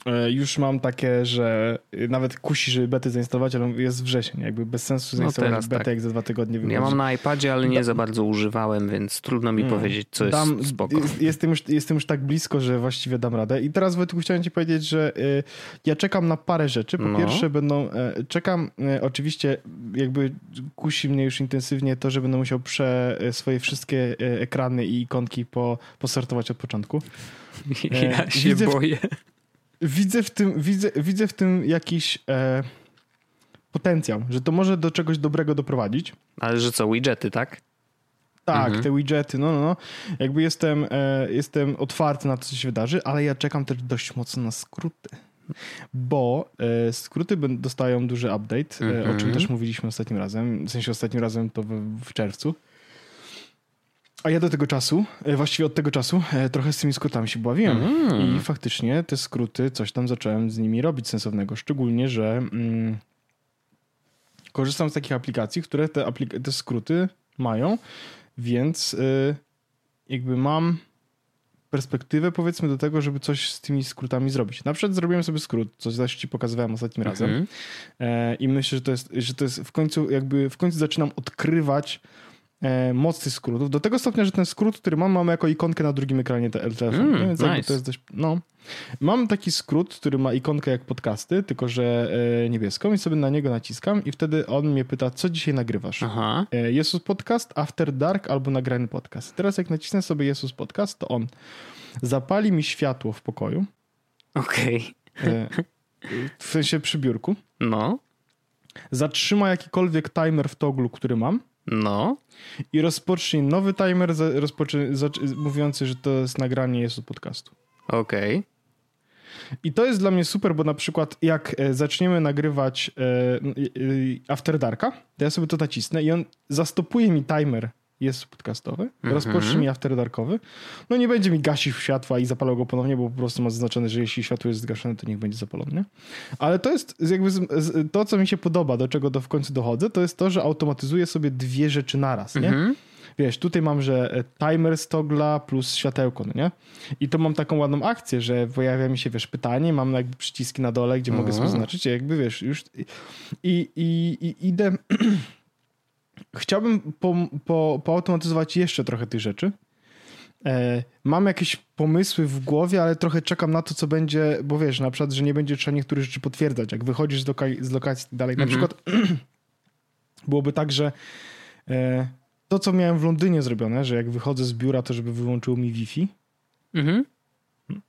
E, już mam takie, że nawet kusi, żeby bety zainstalować, ale jest wrzesień, jakby bez sensu no zainstalować no betę, tak. jak za dwa tygodnie wychodzi. Ja mam na iPadzie, ale nie da... za bardzo używałem, więc trudno mi hmm. powiedzieć, co jest dam, spoko. Jestem już, jestem już tak blisko, że właściwie dam radę. I teraz Wojtku chciałem ci powiedzieć, że y, ja czekam na parę rzeczy. Po no. pierwsze będą, y, czekam, y, oczywiście jakby kusi mnie już intensywnie to, że będę musiał prze swoje wszystkie ekrany i ikonki po, posortować od początku. Ja się Widzę boję. W widzę w tym, widzę, widzę w tym jakiś e, potencjał, że to może do czegoś dobrego doprowadzić. Ale że co, widgety, tak? Tak, mhm. te widgety, no, no, no. Jakby jestem, e, jestem otwarty na to, co się wydarzy, ale ja czekam też dość mocno na skróty. Bo e, skróty dostają duży update, e, o czym mhm. też mówiliśmy ostatnim razem. W sensie ostatnim razem to w, w czerwcu. A ja do tego czasu, e, właściwie od tego czasu, e, trochę z tymi skrótami się bawiłem. Mm. I faktycznie te skróty, coś tam zacząłem z nimi robić sensownego. Szczególnie, że mm, korzystam z takich aplikacji, które te, aplik te skróty mają, więc y, jakby mam perspektywę powiedzmy do tego, żeby coś z tymi skrótami zrobić. Na przykład zrobiłem sobie skrót, co zaś ci pokazywałem ostatnim razem e, i myślę, że to jest, że to jest w końcu jakby w końcu zaczynam odkrywać e, moc tych skrótów. Do tego stopnia, że ten skrót, który mam, mam jako ikonkę na drugim ekranie telefonu. Mm, Więc nice. to jest dość, no. Mam taki skrót, który ma ikonkę jak podcasty, tylko że e, niebieską i sobie na niego naciskam i wtedy on mnie pyta, co dzisiaj nagrywasz? Aha. E, Jesus Podcast, After Dark albo nagrany podcast. Teraz jak nacisnę sobie Jesus Podcast, to on zapali mi światło w pokoju. Okej. Okay. W sensie przy biurku. No. Zatrzyma jakikolwiek timer w toglu, który mam. No. I rozpocznij nowy timer rozpoczy, mówiący, że to jest nagranie jest od podcastu. Okej. Okay. I to jest dla mnie super, bo na przykład jak e, zaczniemy nagrywać e, e, After Darka, to ja sobie to nacisnę i on zastopuje mi timer jest podcastowy, mhm. rozpocznie mi after darkowy. No nie będzie mi gasił światła i zapalał go ponownie, bo po prostu ma zaznaczone, że jeśli światło jest zgaszone, to niech będzie zapalone. Ale to jest jakby to, co mi się podoba, do czego do w końcu dochodzę, to jest to, że automatyzuje sobie dwie rzeczy naraz, nie? Mhm. Wiesz, tutaj mam, że e, timer stogla plus światełko, no nie? I to mam taką ładną akcję, że pojawia mi się, wiesz, pytanie, mam jakby przyciski na dole, gdzie mogę sobie mhm. zaznaczyć, jakby, wiesz, już i, i, i idę chciałbym po, po, poautomatyzować jeszcze trochę tych rzeczy. E, mam jakieś pomysły w głowie, ale trochę czekam na to, co będzie, bo wiesz, na przykład, że nie będzie trzeba niektórych rzeczy potwierdzać. Jak wychodzisz z, loka z lokacji dalej, na mhm. przykład byłoby tak, że e, to, co miałem w Londynie zrobione, że jak wychodzę z biura, to żeby wyłączyło mi Wi-Fi, mhm.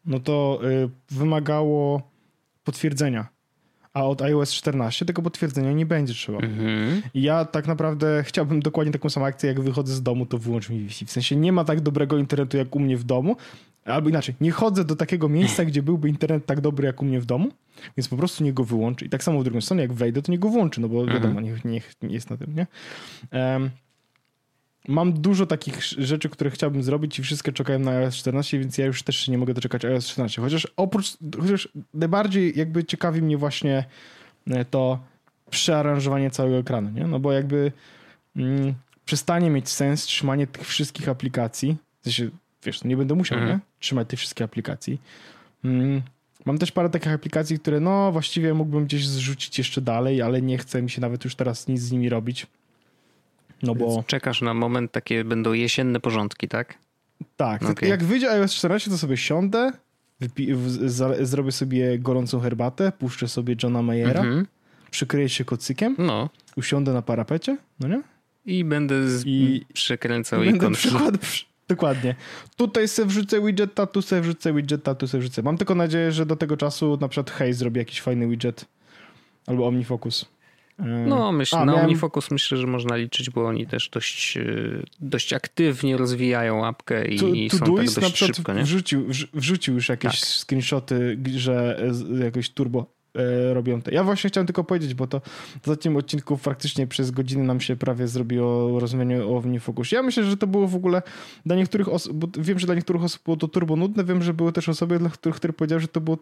no to e, wymagało potwierdzenia a od iOS 14 tego potwierdzenia nie będzie trzeba. Mhm. I ja tak naprawdę chciałbym dokładnie taką samą akcję, jak wychodzę z domu, to wyłącz mi Wi-Fi. W sensie nie ma tak dobrego internetu jak u mnie w domu, albo inaczej, nie chodzę do takiego miejsca, gdzie byłby internet tak dobry jak u mnie w domu, więc po prostu nie go wyłączy. I tak samo w drugą stronę, jak wejdę, to nie go włączy, no bo mhm. wiadomo, niech, niech nie jest na tym, nie? Um, mam dużo takich rzeczy, które chciałbym zrobić i wszystkie czekają na iOS 14, więc ja już też nie mogę doczekać iOS 14. Chociaż oprócz, chociaż najbardziej jakby ciekawi mnie właśnie e, to przearanżowanie całego ekranu, nie? No bo jakby mm, przestanie mieć sens trzymanie tych wszystkich aplikacji. W sensie, wiesz, nie będę musiał, mhm. nie? Trzymać tych wszystkich aplikacji. Mm, mam też parę takich aplikacji, które no właściwie mógłbym gdzieś zrzucić jeszcze dalej, ale nie chcę mi się nawet już teraz nic z nimi robić. No bo... Czekasz na moment, takie będą jesienne porządki, tak? Tak. Okay. Jak wyjdzie iOS 14, to sobie siądę, zrobię sobie gorącą herbatę, puszczę sobie Johna Mayera, mm-hmm. przykryję się kocykiem, no. usiądę na parapecie, no nie? I będę z... I przekręcał i będę przykład, Dokładnie. Tutaj sobie wrzucę widgeta, tu sobie wrzucę widgeta, tu sobie wrzucę. Mam tylko nadzieję, że do tego czasu na przykład Hey zrobi jakiś fajny widget albo OmniFocus. No, myślę, A, na miałem... OmniFocus myślę, że można liczyć, bo oni też dość, e, dość aktywnie rozwijają apkę i, to, i są tak dość na szybko, nie? Wrzucił, wrzucił już jakieś tak. screenshoty, że jakoś turbo E, robią to. Ja właśnie chciałem tylko powiedzieć, bo to w tym odcinku faktycznie przez godzinę nam się prawie zrobiło rozumienie o OmniFocus. Ja myślę, że to było w ogóle dla niektórych osób, bo wiem, że dla niektórych osób było to turbo nudne, wiem, że były też osoby, dla których, które powiedziały, że to było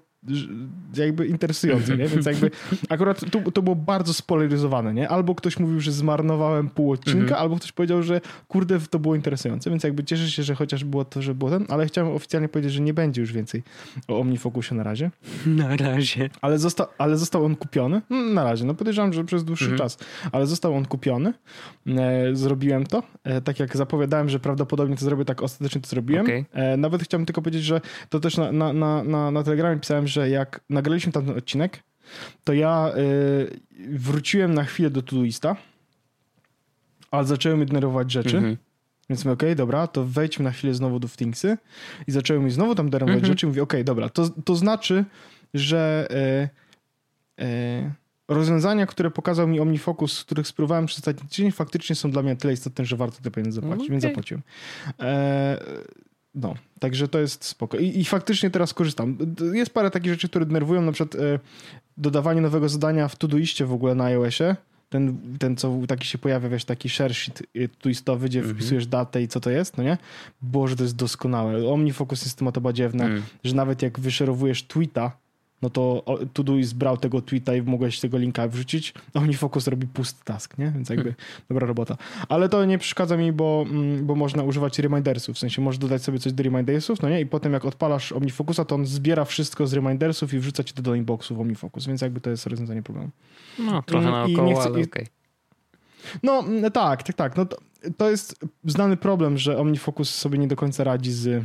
jakby interesujące, nie? Więc jakby akurat to, to było bardzo spolaryzowane, nie? Albo ktoś mówił, że zmarnowałem pół odcinka, mhm. albo ktoś powiedział, że kurde, to było interesujące, więc jakby cieszę się, że chociaż było to, że było ten, ale chciałem oficjalnie powiedzieć, że nie będzie już więcej o OmniFocusie na razie. Na razie. Ale ale został on kupiony. Mm, na razie, no podejrzewam, że przez dłuższy mhm. czas, ale został on kupiony. E, zrobiłem to. E, tak jak zapowiadałem, że prawdopodobnie to zrobię, tak ostatecznie to zrobiłem. Okay. E, nawet chciałbym tylko powiedzieć, że to też na, na, na, na, na Telegramie pisałem, że jak nagraliśmy tamten odcinek, to ja wróciłem na chwilę do Todoista, ale zacząłem mnie denerwować rzeczy. Mhm. Więc mówię, okej, okay, dobra, to wejdźmy na chwilę znowu do Thingsy i zacząłem mi znowu tam denerwować mhm. rzeczy. Mówię, okej, okay, dobra, to, to znaczy, że rozwiązania, które pokazał mi OmniFocus, których spróbowałem przez ostatni tydzień, faktycznie są dla mnie tyle istotne, że warto te pieniądze zapłacić, okay. więc zapłaciłem. E, no, także to jest spoko. I, I, faktycznie teraz korzystam. Jest parę takich rzeczy, które denerwują, na przykład e, dodawanie nowego zadania w Todoiście w ogóle na iOSie. Ten, ten, co taki się pojawia, wiesz, taki share sheet twistowy, gdzie mm -hmm. wpisujesz datę i co to jest, no nie? Boże, to jest doskonałe. OmniFocus jest tym oto badziewne, mm. że nawet jak wyszerowujesz tweeta, no to Todoist brał tego tweeta i mogłeś tego linka wrzucić. OmniFocus robi pusty task, nie? Więc jakby hmm. dobra robota. Ale to nie przeszkadza mi, bo, mm, bo można używać remindersów. W sensie możesz dodać sobie coś do remindersów, no nie? I potem jak odpalasz OmniFocusa, to on zbiera wszystko z remindersów i wrzuca ci to do inboxu w OmniFocus, więc jakby to jest rozwiązanie problemu. No, trochę naokoło, chcę, ale okej. Okay. No tak, tak, tak. No to, to jest znany problem, że OmniFocus sobie nie do końca radzi z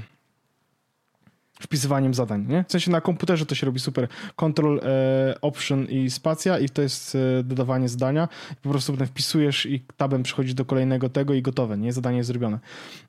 wpisywaniem zadań, nie? W sensie na komputerze to się robi super. Control, e, Option i spacja i to jest e, dodawanie zdania. Po prostu potem wpisujesz i tabem przychodzi do kolejnego tego i gotowe, nie? Zadanie jest zrobione.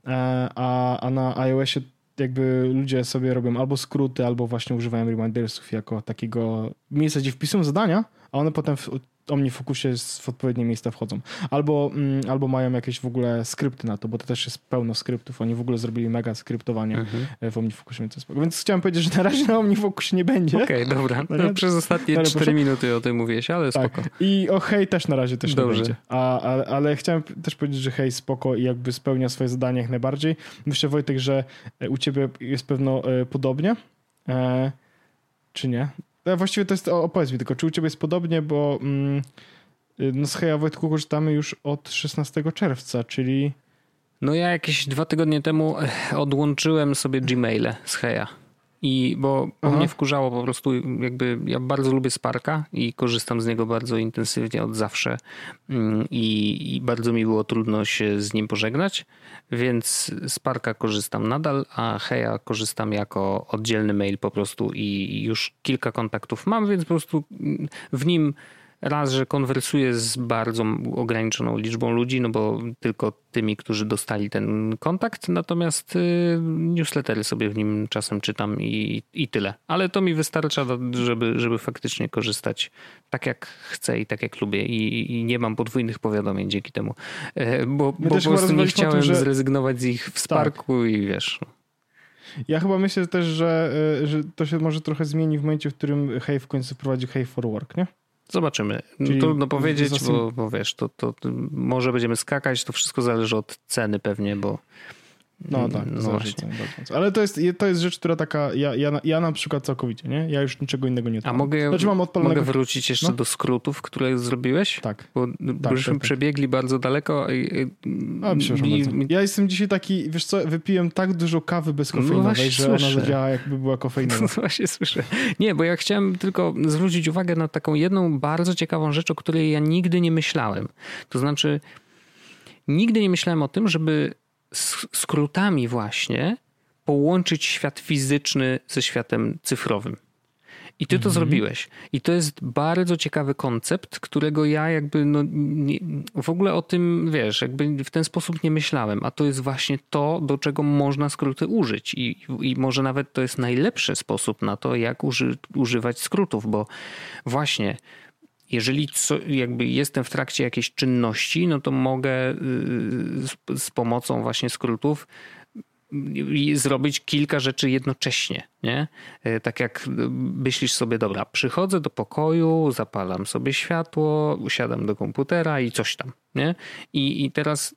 E, a, a na iOSie jakby ludzie sobie robią albo skróty, albo właśnie używają remindersów jako takiego miejsca, gdzie wpisują zadania, a one potem w OmniFocusie w odpowiednie miejsca wchodzą. Albo, mm, albo mają jakieś w ogóle skrypty na to, bo to też jest pełno skryptów. Oni w ogóle zrobili mega skryptowanie mhm. E, w OmniFocusie, więc, więc chciałem powiedzieć, że na razie na OmniFocusie nie będzie. Okej, okay, dobra. No, no, przez ostatnie ale 4 proszę. minuty o tym mówiłeś, ale tak. spoko. I o hej też na razie też Dobrze. nie będzie. A, a, ale chciałem też powiedzieć, że hej spoko i jakby spełnia swoje zadanie jak najbardziej. Myślę Wojtek, że u ciebie jest pewno e, podobnie. E, czy nie? Ja właściwie to jest, opowiedz mi tylko, czy u ciebie jest podobnie, bo mm, y, no z Heja Wojtku korzystamy już od 16 czerwca, czyli... No ja jakieś dwa tygodnie temu eh, odłączyłem sobie Gmaile z Heja. I bo Aha. mnie wkurzało po prostu, jakby ja bardzo lubię Sparka i korzystam z niego bardzo intensywnie od zawsze mm, i, i bardzo mi było trudno się z nim pożegnać, więc Sparka korzystam nadal, a Heja korzystam jako oddzielny mail po prostu i już kilka kontaktów mam, więc po prostu w nim Raz, że konwersuję z bardzo ograniczoną liczbą ludzi, no bo tylko tymi, którzy dostali ten kontakt, natomiast y, newslettery sobie w nim czasem czytam i, i tyle. Ale to mi wystarcza, żeby, żeby faktycznie korzystać tak jak chcę i tak jak lubię i, i nie mam podwójnych powiadomień dzięki temu, e, bo, bo po prostu nie chciałem tym, że... zrezygnować z ich w Sparku tak. i wiesz... No. Ja chyba myślę też, że, e, że to się może trochę zmieni w momencie, w którym Hey w końcu prowadzi Hey for Work, nie? Zobaczymy. Czyli Trudno powiedzieć, bo, bo wiesz, to, to, to może będziemy skakać, to wszystko zależy od ceny pewnie, bo no tak, no właśnie. Ale to jest, to jest rzecz, która taka, ja, ja, ja na przykład całkowicie, nie? Ja już niczego innego nie odpalam. A mogę, znaczy mam odpalonego... mogę wrócić jeszcze no? do skrótów, które zrobiłeś? Tak. Bo tak, byśmy tak, tak. przebiegli bardzo daleko. I, A, przepraszam i, bardzo. Ja jestem dzisiaj taki, wiesz co, wypiłem tak dużo kawy bezkofeinowej, no że słyszę. ona zadziała jakby była kofeinowa. No właśnie słyszę. Nie, bo ja chciałem tylko zwrócić uwagę na taką jedną bardzo ciekawą rzecz, o której ja nigdy nie myślałem. To znaczy, nigdy nie myślałem o tym, żeby skrótami właśnie połączyć świat fizyczny ze światem cyfrowym. I ty to mhm. zrobiłeś. I to jest bardzo ciekawy koncept, którego ja jakby no, nie, w ogóle o tym, wiesz, jakby w ten sposób nie myślałem. A to jest właśnie to, do czego można skróty użyć. I, i może nawet to jest najlepszy sposób na to, jak uży, używać skrótów, bo właśnie jeżeli co, jakby jestem w trakcie jakiejś czynności, no to mogę y, z, z pomocą właśnie skrótów y, zrobić kilka rzeczy jednocześnie, nie? Y, tak jak myślisz sobie, dobra, przychodzę do pokoju, zapalam sobie światło, usiadam do komputera i coś tam, nie? I, i teraz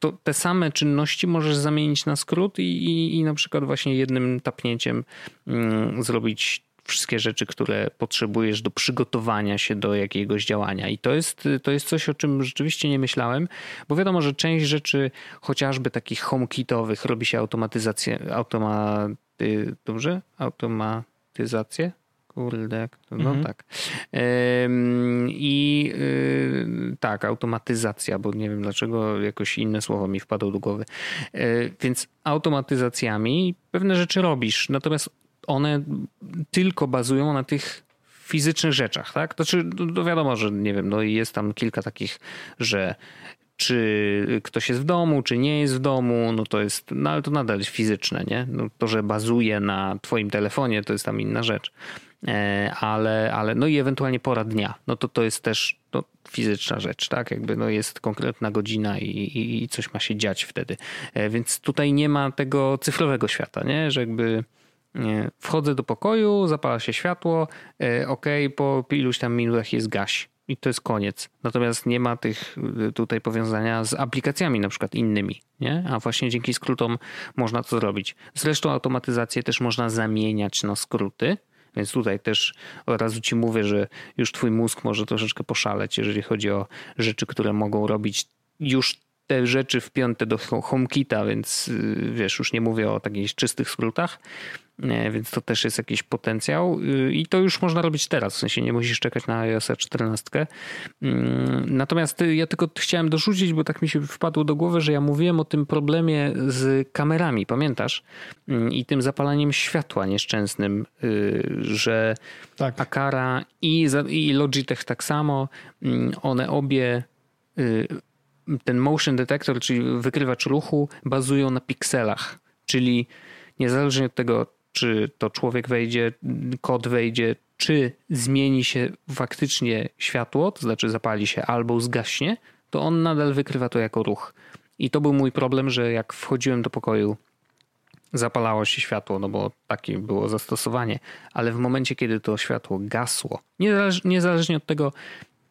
to te same czynności możesz zamienić na skrót i, i, i na przykład właśnie jednym tapnięciem mm, zrobić wszystkie rzeczy, które potrzebujesz do przygotowania się do jakiegoś działania. I to jest, to jest coś, o czym rzeczywiście nie myślałem, bo wiadomo, że część rzeczy, chociażby takich homekitowych, robi się automatyzację, automaty, dobrze? Automatyzację? Kurde, no mhm. tak. I y, tak, automatyzacja, bo nie wiem dlaczego jakoś inne słowo mi wpadło do głowy. E, więc automatyzacjami pewne rzeczy robisz, natomiast one tylko bazują na tych fizycznych rzeczach, tak? To znaczy, no wiadomo, że nie wiem, no jest tam kilka takich, że czy ktoś jest w domu, czy nie jest w domu, no to jest, no ale to nadal jest fizyczne, nie? No to, że bazuje na twoim telefonie, to jest tam inna rzecz. E, ale, ale no i ewentualnie pora dnia, no to to jest też no, fizyczna rzecz, tak? Jakby no jest konkretna godzina i, i, i coś ma się dziać wtedy. E, więc tutaj nie ma tego cyfrowego świata, nie? Że jakby Wchodzę do pokoju, zapala się światło, e, ok, po iluś tam minutach jest gaś. I to jest koniec. Natomiast nie ma tych e, tutaj powiązania z aplikacjami na przykład innymi, nie? A właśnie dzięki skrótom można to zrobić. Zresztą automatyzację też można zamieniać na skróty, więc tutaj też od razu ci mówię, że już twój mózg może troszeczkę poszaleć, jeżeli chodzi o rzeczy, które mogą robić już te rzeczy wpięte do HomeKita, więc y, wiesz, już nie mówię o takich czystych skrótach, więc to też jest jakiś potencjał y, i to już można robić teraz, w sensie nie musisz czekać na iOS 14. Mm, natomiast ja tylko chciałem dorzucić, bo tak mi się wpadło do głowy, że ja mówiłem o tym problemie z kamerami, pamiętasz? Mm, I tym zapalaniem światła nieszczęsnym, y, że tak. Akara i, i Logitech tak samo, mm, one obie ten motion detector, czyli wykrywacz ruchu, bazują na pikselach, czyli niezależnie od tego, czy to człowiek wejdzie, kod wejdzie, czy zmieni się faktycznie światło, to znaczy zapali się albo zgaśnie, to on nadal wykrywa to jako ruch. I to był mój problem, że jak wchodziłem do pokoju, zapalało się światło, no bo takie było zastosowanie, ale w momencie, kiedy to światło gasło, niezależnie od tego,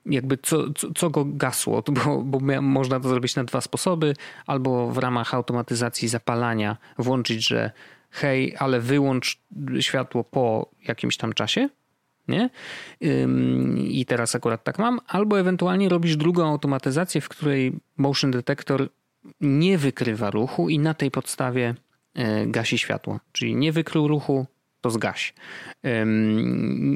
jakby co, co, co go gasło, bo, bo można to zrobić na dwa sposoby, albo w ramach automatyzacji zapalania włączyć, że hej, ale wyłącz światło po jakimś tam czasie, nie? I teraz akurat tak mam, albo ewentualnie robisz drugą automatyzację, w której motion detector nie wykrywa ruchu i na tej podstawie e, gasi światło. Czyli nie wykrył ruchu, to zgaś.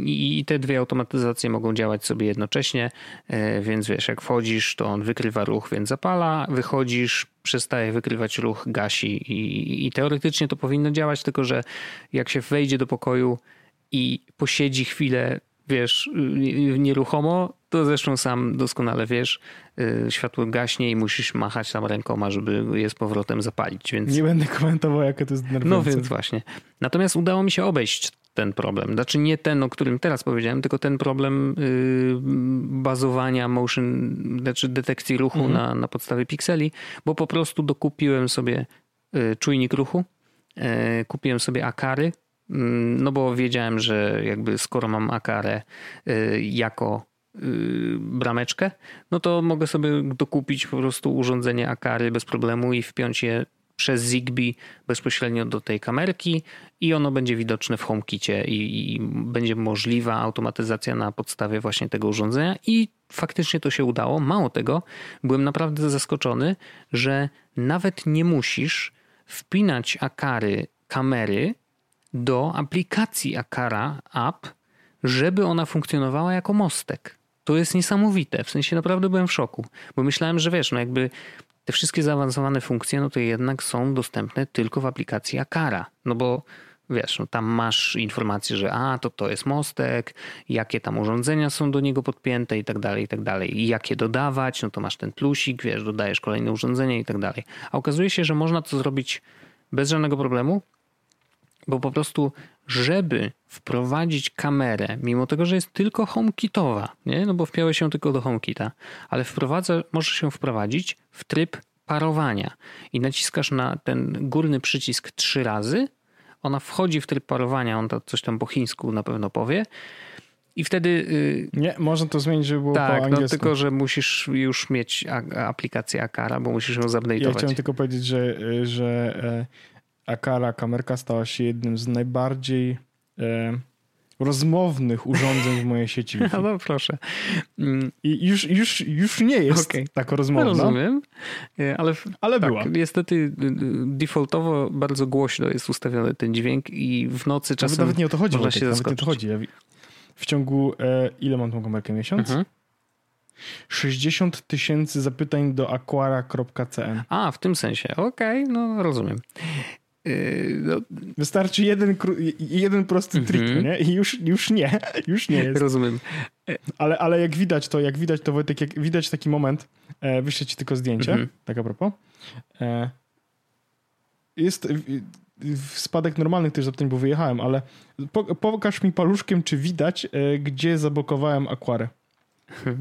I te dwie automatyzacje mogą działać sobie jednocześnie, e, więc wiesz, jak wchodzisz, to on wykrywa ruch, więc zapala, wychodzisz, przestaje wykrywać ruch, gasi i, i teoretycznie to powinno działać, tylko że jak się wejdzie do pokoju i posiedzi chwilę wiesz, nieruchomo, to zresztą sam doskonale wiesz, y, światło gaśnie i musisz machać tam rękoma, żeby je z powrotem zapalić. Więc... Nie będę komentował, jakie to jest denerwujące. No więc właśnie. Natomiast udało mi się obejść ten problem. Znaczy nie ten, o którym teraz powiedziałem, tylko ten problem y, bazowania motion, znaczy detekcji ruchu mhm. na, na podstawie pikseli, bo po prostu dokupiłem sobie y, czujnik ruchu, kupiłem sobie akary, Mm, no bo wiedziałem, że jakby skoro mam Akarę jako brameczkę, no to mogę sobie dokupić po prostu urządzenie Akary bez problemu i wpiąć je przez Zigbee bezpośrednio do tej kamerki i ono będzie widoczne w HomeKicie i, i będzie możliwa automatyzacja na podstawie właśnie tego urządzenia i faktycznie to się udało. Mało tego, byłem naprawdę zaskoczony, że nawet nie musisz wpinać Akary kamery do aplikacji Akara App, żeby ona funkcjonowała jako mostek. To jest niesamowite. W sensie naprawdę byłem w szoku, bo myślałem, że wiesz, no jakby te wszystkie zaawansowane funkcje, no to jednak są dostępne tylko w aplikacji Akara. No bo wiesz, no tam masz informację, że a, to to jest mostek, jakie tam urządzenia są do niego podpięte i tak dalej, i tak dalej. I jakie dodawać, no to masz ten plusik, wiesz, dodajesz kolejne urządzenie i tak dalej. A okazuje się, że można to zrobić bez żadnego problemu, bo po prostu, żeby wprowadzić kamerę, mimo tego, że jest tylko HomeKitowa, nie? no bo wpiąłeś się tylko do HomeKita, ale wprowadza, możesz się wprowadzić w tryb parowania i naciskasz na ten górny przycisk trzy razy, ona wchodzi w tryb parowania, on to coś tam po chińsku na pewno powie i wtedy... Y, nie, można to zmienić, żeby było tak, po no angielsku. No tylko, że musisz już mieć aplikację Akara, bo musisz ją zupdate'ować. Ja chciałem tylko powiedzieć, że, y, że Akara kamerka stała się jednym z najbardziej e, rozmownych urządzeń w mojej sieci. No, no proszę. Mm. I już, już, już nie jest okay. tak rozmowna. Rozumiem, e, ale, ale tak, była. Niestety y, y, defaultowo bardzo głośno jest ustawiony ten dźwięk i w nocy czasem Nawet nie o to chodzi. Można się nawet nie o to chodzi. w ciągu, e, ile mam tą kamerkę? Miesiąc? Mhm. 60 tysięcy zapytań do aquara.cn. A, w tym sensie. Okej, okay, no rozumiem. Yy, no. Wystarczy jeden, jeden prosty mm -hmm. trik, nie? I już, już nie, już nie jest. Rozumiem. Ale, ale jak widać to, jak widać to Wojtek, jak widać taki moment, e, wyślę ci tylko zdjęcie, mm -hmm. tak a propos. E, jest w spadek normalnych też zapytań, bo wyjechałem, ale po, pokaż mi paluszkiem, czy widać, e, gdzie zablokowałem akwarę.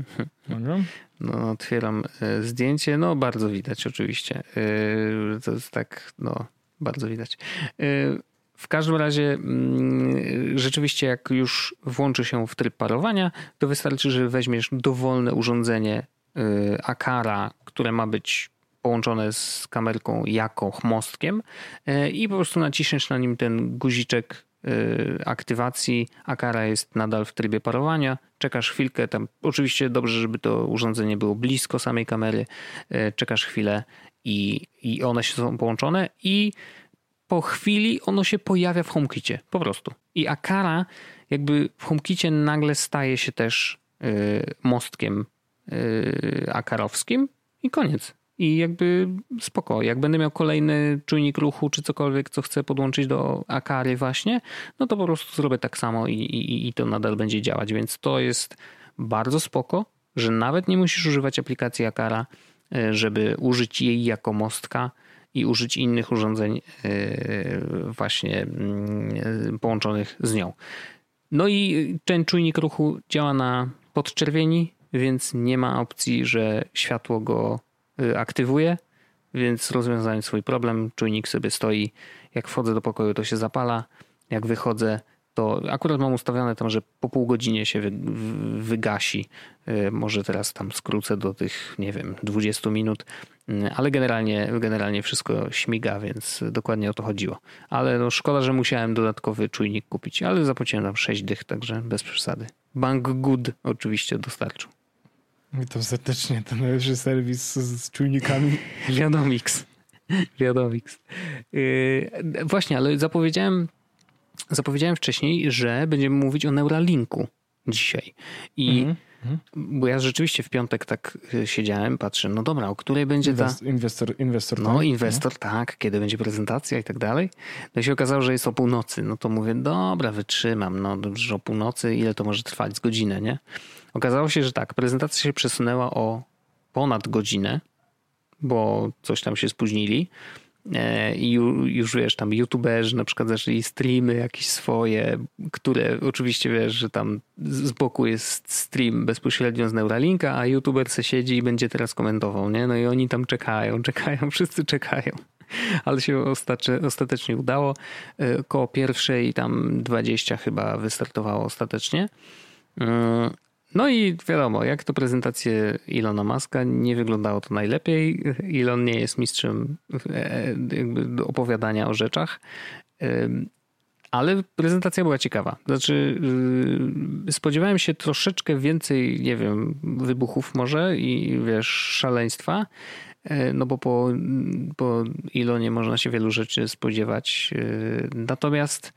No, otwieram e, zdjęcie. No, bardzo widać oczywiście. E, to jest tak, no, bardzo widać. Y, w każdym razie, mm, rzeczywiście, jak już włączy się w tryb parowania, to wystarczy, że weźmiesz dowolne urządzenie y, Akara, które ma być połączone z kamerką jako mostkiem y, i po prostu naciśniesz na nim ten guziczek aktywacji. Akara jest nadal w trybie parowania. Czekasz chwilkę, tam oczywiście dobrze, żeby to urządzenie było blisko samej kamery. Czekasz chwilę i, i one się są połączone i po chwili ono się pojawia w HomeKicie, po prostu. I Akara jakby w HomeKicie nagle staje się też y, mostkiem y, akarowskim i koniec. I jakby spoko. Jak będę miał kolejny czujnik ruchu czy cokolwiek, co chcę podłączyć do Akary właśnie, no to po prostu zrobię tak samo i, i, i to nadal będzie działać. Więc to jest bardzo spoko, że nawet nie musisz używać aplikacji Akara, żeby użyć jej jako mostka i użyć innych urządzeń e, właśnie mm, połączonych z nią. No i ten czujnik ruchu działa na podczerwieni, więc nie ma opcji, że światło go aktywuje, więc rozwiązałem swój problem. Czujnik sobie stoi. Jak wchodzę do pokoju, to się zapala. Jak wychodzę, to akurat mam ustawione tam, że po pół godzinie się wygasi. Y, może teraz tam skrócę do tych, nie wiem, 20 minut, y, ale generalnie, generalnie wszystko śmiga, więc dokładnie o to chodziło. Ale no szkoda, że musiałem dodatkowy czujnik kupić, ale zapłaciłem tam 6 dych, także bez przesady. Bank Good oczywiście dostarczył. Witam serdecznie, to najlepszy serwis z czujnikami. Wiadomix. Wiadomix. Yy, właśnie, ale zapowiedziałem zapowiedziałem wcześniej, że będziemy mówić o Neuralinku dzisiaj. I mm -hmm. bo ja rzeczywiście w piątek tak y, siedziałem, patrzę, no dobra, o której będzie ta... Inwestor, inwestor No, tak? inwestor, no. tak, kiedy będzie prezentacja i tak dalej. No i się okazało, że jest o północy. No to mówię, dobra, wytrzymam, no dobrze, o północy, ile to może trwać? Z godzinę, nie? Okazało się, że tak, prezentacja się przesunęła o ponad godzinę, bo coś tam się spóźnili. E, I już wiesz, tam youtuberzy na przykład zaczęli streamy jakieś swoje, które oczywiście wiesz, że tam z boku jest stream bezpośrednio z Neuralinka, a youtuber se siedzi i będzie teraz komentował, nie? No i oni tam czekają, czekają, wszyscy czekają. Ale się ostatecznie udało. E, koło pierwszej tam 20 chyba wystartowało ostatecznie. Mm, no i wiadomo, jak to prezentacje Ilona Maska, nie wyglądało to najlepiej. Elon nie jest mistrzem e, opowiadania o rzeczach. Ale prezentacja była ciekawa. Znaczy, y, spodziewałem się troszeczkę więcej, nie wiem, wybuchów może i wiesz, szaleństwa. E, no bo po, po Ilonie można się wielu rzeczy spodziewać. E, natomiast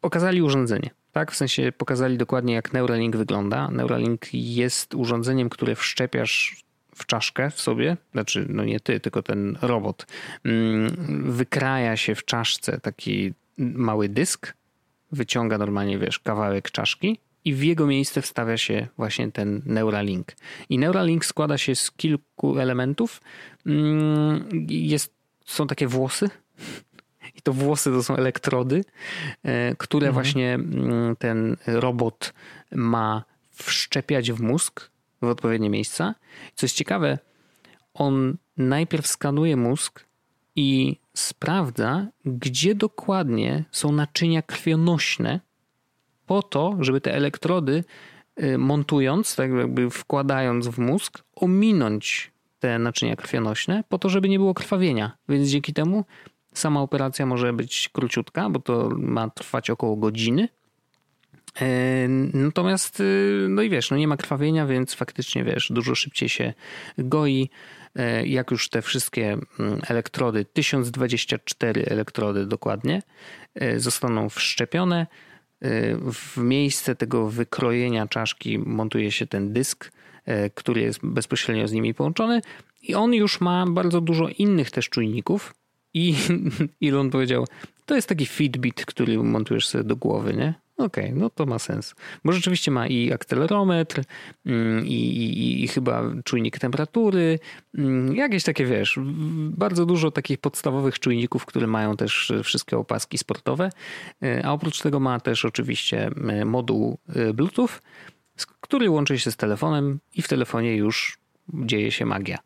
pokazali urządzenie tak? W sensie pokazali dokładnie, jak Neuralink wygląda. Neuralink jest urządzeniem, które wszczepiasz w czaszkę w sobie, znaczy no nie ty, tylko ten robot, mm, wykraja się w czaszce taki mały dysk, wyciąga normalnie, wiesz, kawałek czaszki i w jego miejsce wstawia się właśnie ten Neuralink. I Neuralink składa się z kilku elementów. Mm, jest, są takie włosy, i to włosy to są elektrody, e, które mhm. właśnie mm, ten robot ma wszczepiać w mózg w odpowiednie miejsca. Co jest ciekawe, on najpierw skanuje mózg i sprawdza, gdzie dokładnie są naczynia krwionośne, po to, żeby te elektrody e, montując, tak jakby wkładając w mózg, ominąć te naczynia krwionośne, po to, żeby nie było krwawienia. Więc dzięki temu Sama operacja może być króciutka, bo to ma trwać około godziny. E, natomiast, y, no i wiesz, no nie ma krwawienia, więc faktycznie wiesz, dużo szybciej się goi. E, jak już te wszystkie mm, elektrody, 1024 elektrody dokładnie, e, zostaną wszczepione, w miejsce tego wykrojenia czaszki montuje się ten dysk, który jest bezpośrednio z nimi połączony i on już ma bardzo dużo innych też czujników, i Elon powiedział, to jest taki Fitbit, który montujesz sobie do głowy, nie? Okej, okay, no to ma sens. Bo rzeczywiście ma i akcelerometr, mm, i, i, i, chyba czujnik temperatury, mm, jakieś takie, wiesz, bardzo dużo takich podstawowych czujników, które mają też wszystkie opaski sportowe. E, a oprócz tego ma też oczywiście e, moduł e, Bluetooth, który łączy się z telefonem i w telefonie już dzieje się magia.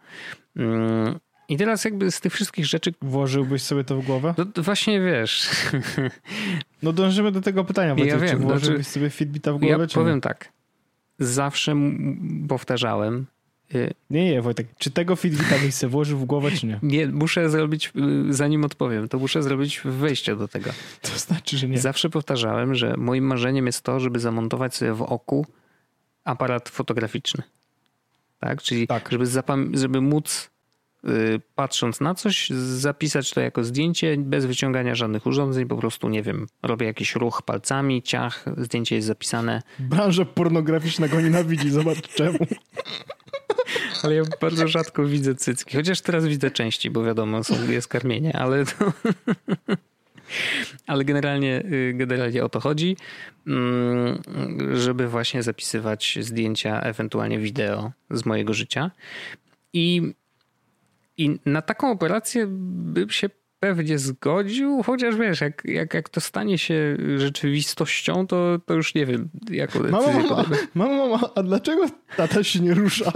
I teraz jakby z tych wszystkich rzeczy... Włożyłbyś sobie to w głowę? No, właśnie wiesz. No dążymy do tego pytania. Ja wiem, czy włożyłbyś znaczy, sobie Fitbita w głowę? Ja powiem nie? tak. Zawsze powtarzałem, y, nie, nie, Wojtek. Czy tego Fitbita byś sobie włożył w głowę, czy nie? Nie, muszę zrobić, y, zanim odpowiem, to muszę zrobić wejście do tego. To znaczy, że nie. Zawsze powtarzałem, że moim marzeniem jest to, żeby zamontować sobie w oku aparat fotograficzny. Tak? Czyli tak. Żeby, żeby móc patrząc na coś, zapisać to jako zdjęcie bez wyciągania żadnych urządzeń, po prostu, nie wiem, robię jakiś ruch palcami, ciach, zdjęcie jest zapisane. Branża pornograficzna go nienawidzi, zobacz czemu. Ale ja bardzo rzadko widzę cycki, chociaż teraz widzę częściej, bo wiadomo, są, jest karmienie, ale to... Ale generalnie, y, generalnie o to chodzi, mm, żeby właśnie zapisywać zdjęcia, ewentualnie wideo z mojego życia. I i na taką operację bym się pewnie zgodził, chociaż wiesz, jak, jak, jak to stanie się rzeczywistością, to, to już nie wiem, jaką decyzję mama, mama, mama, mama, a dlaczego tata się nie rusza?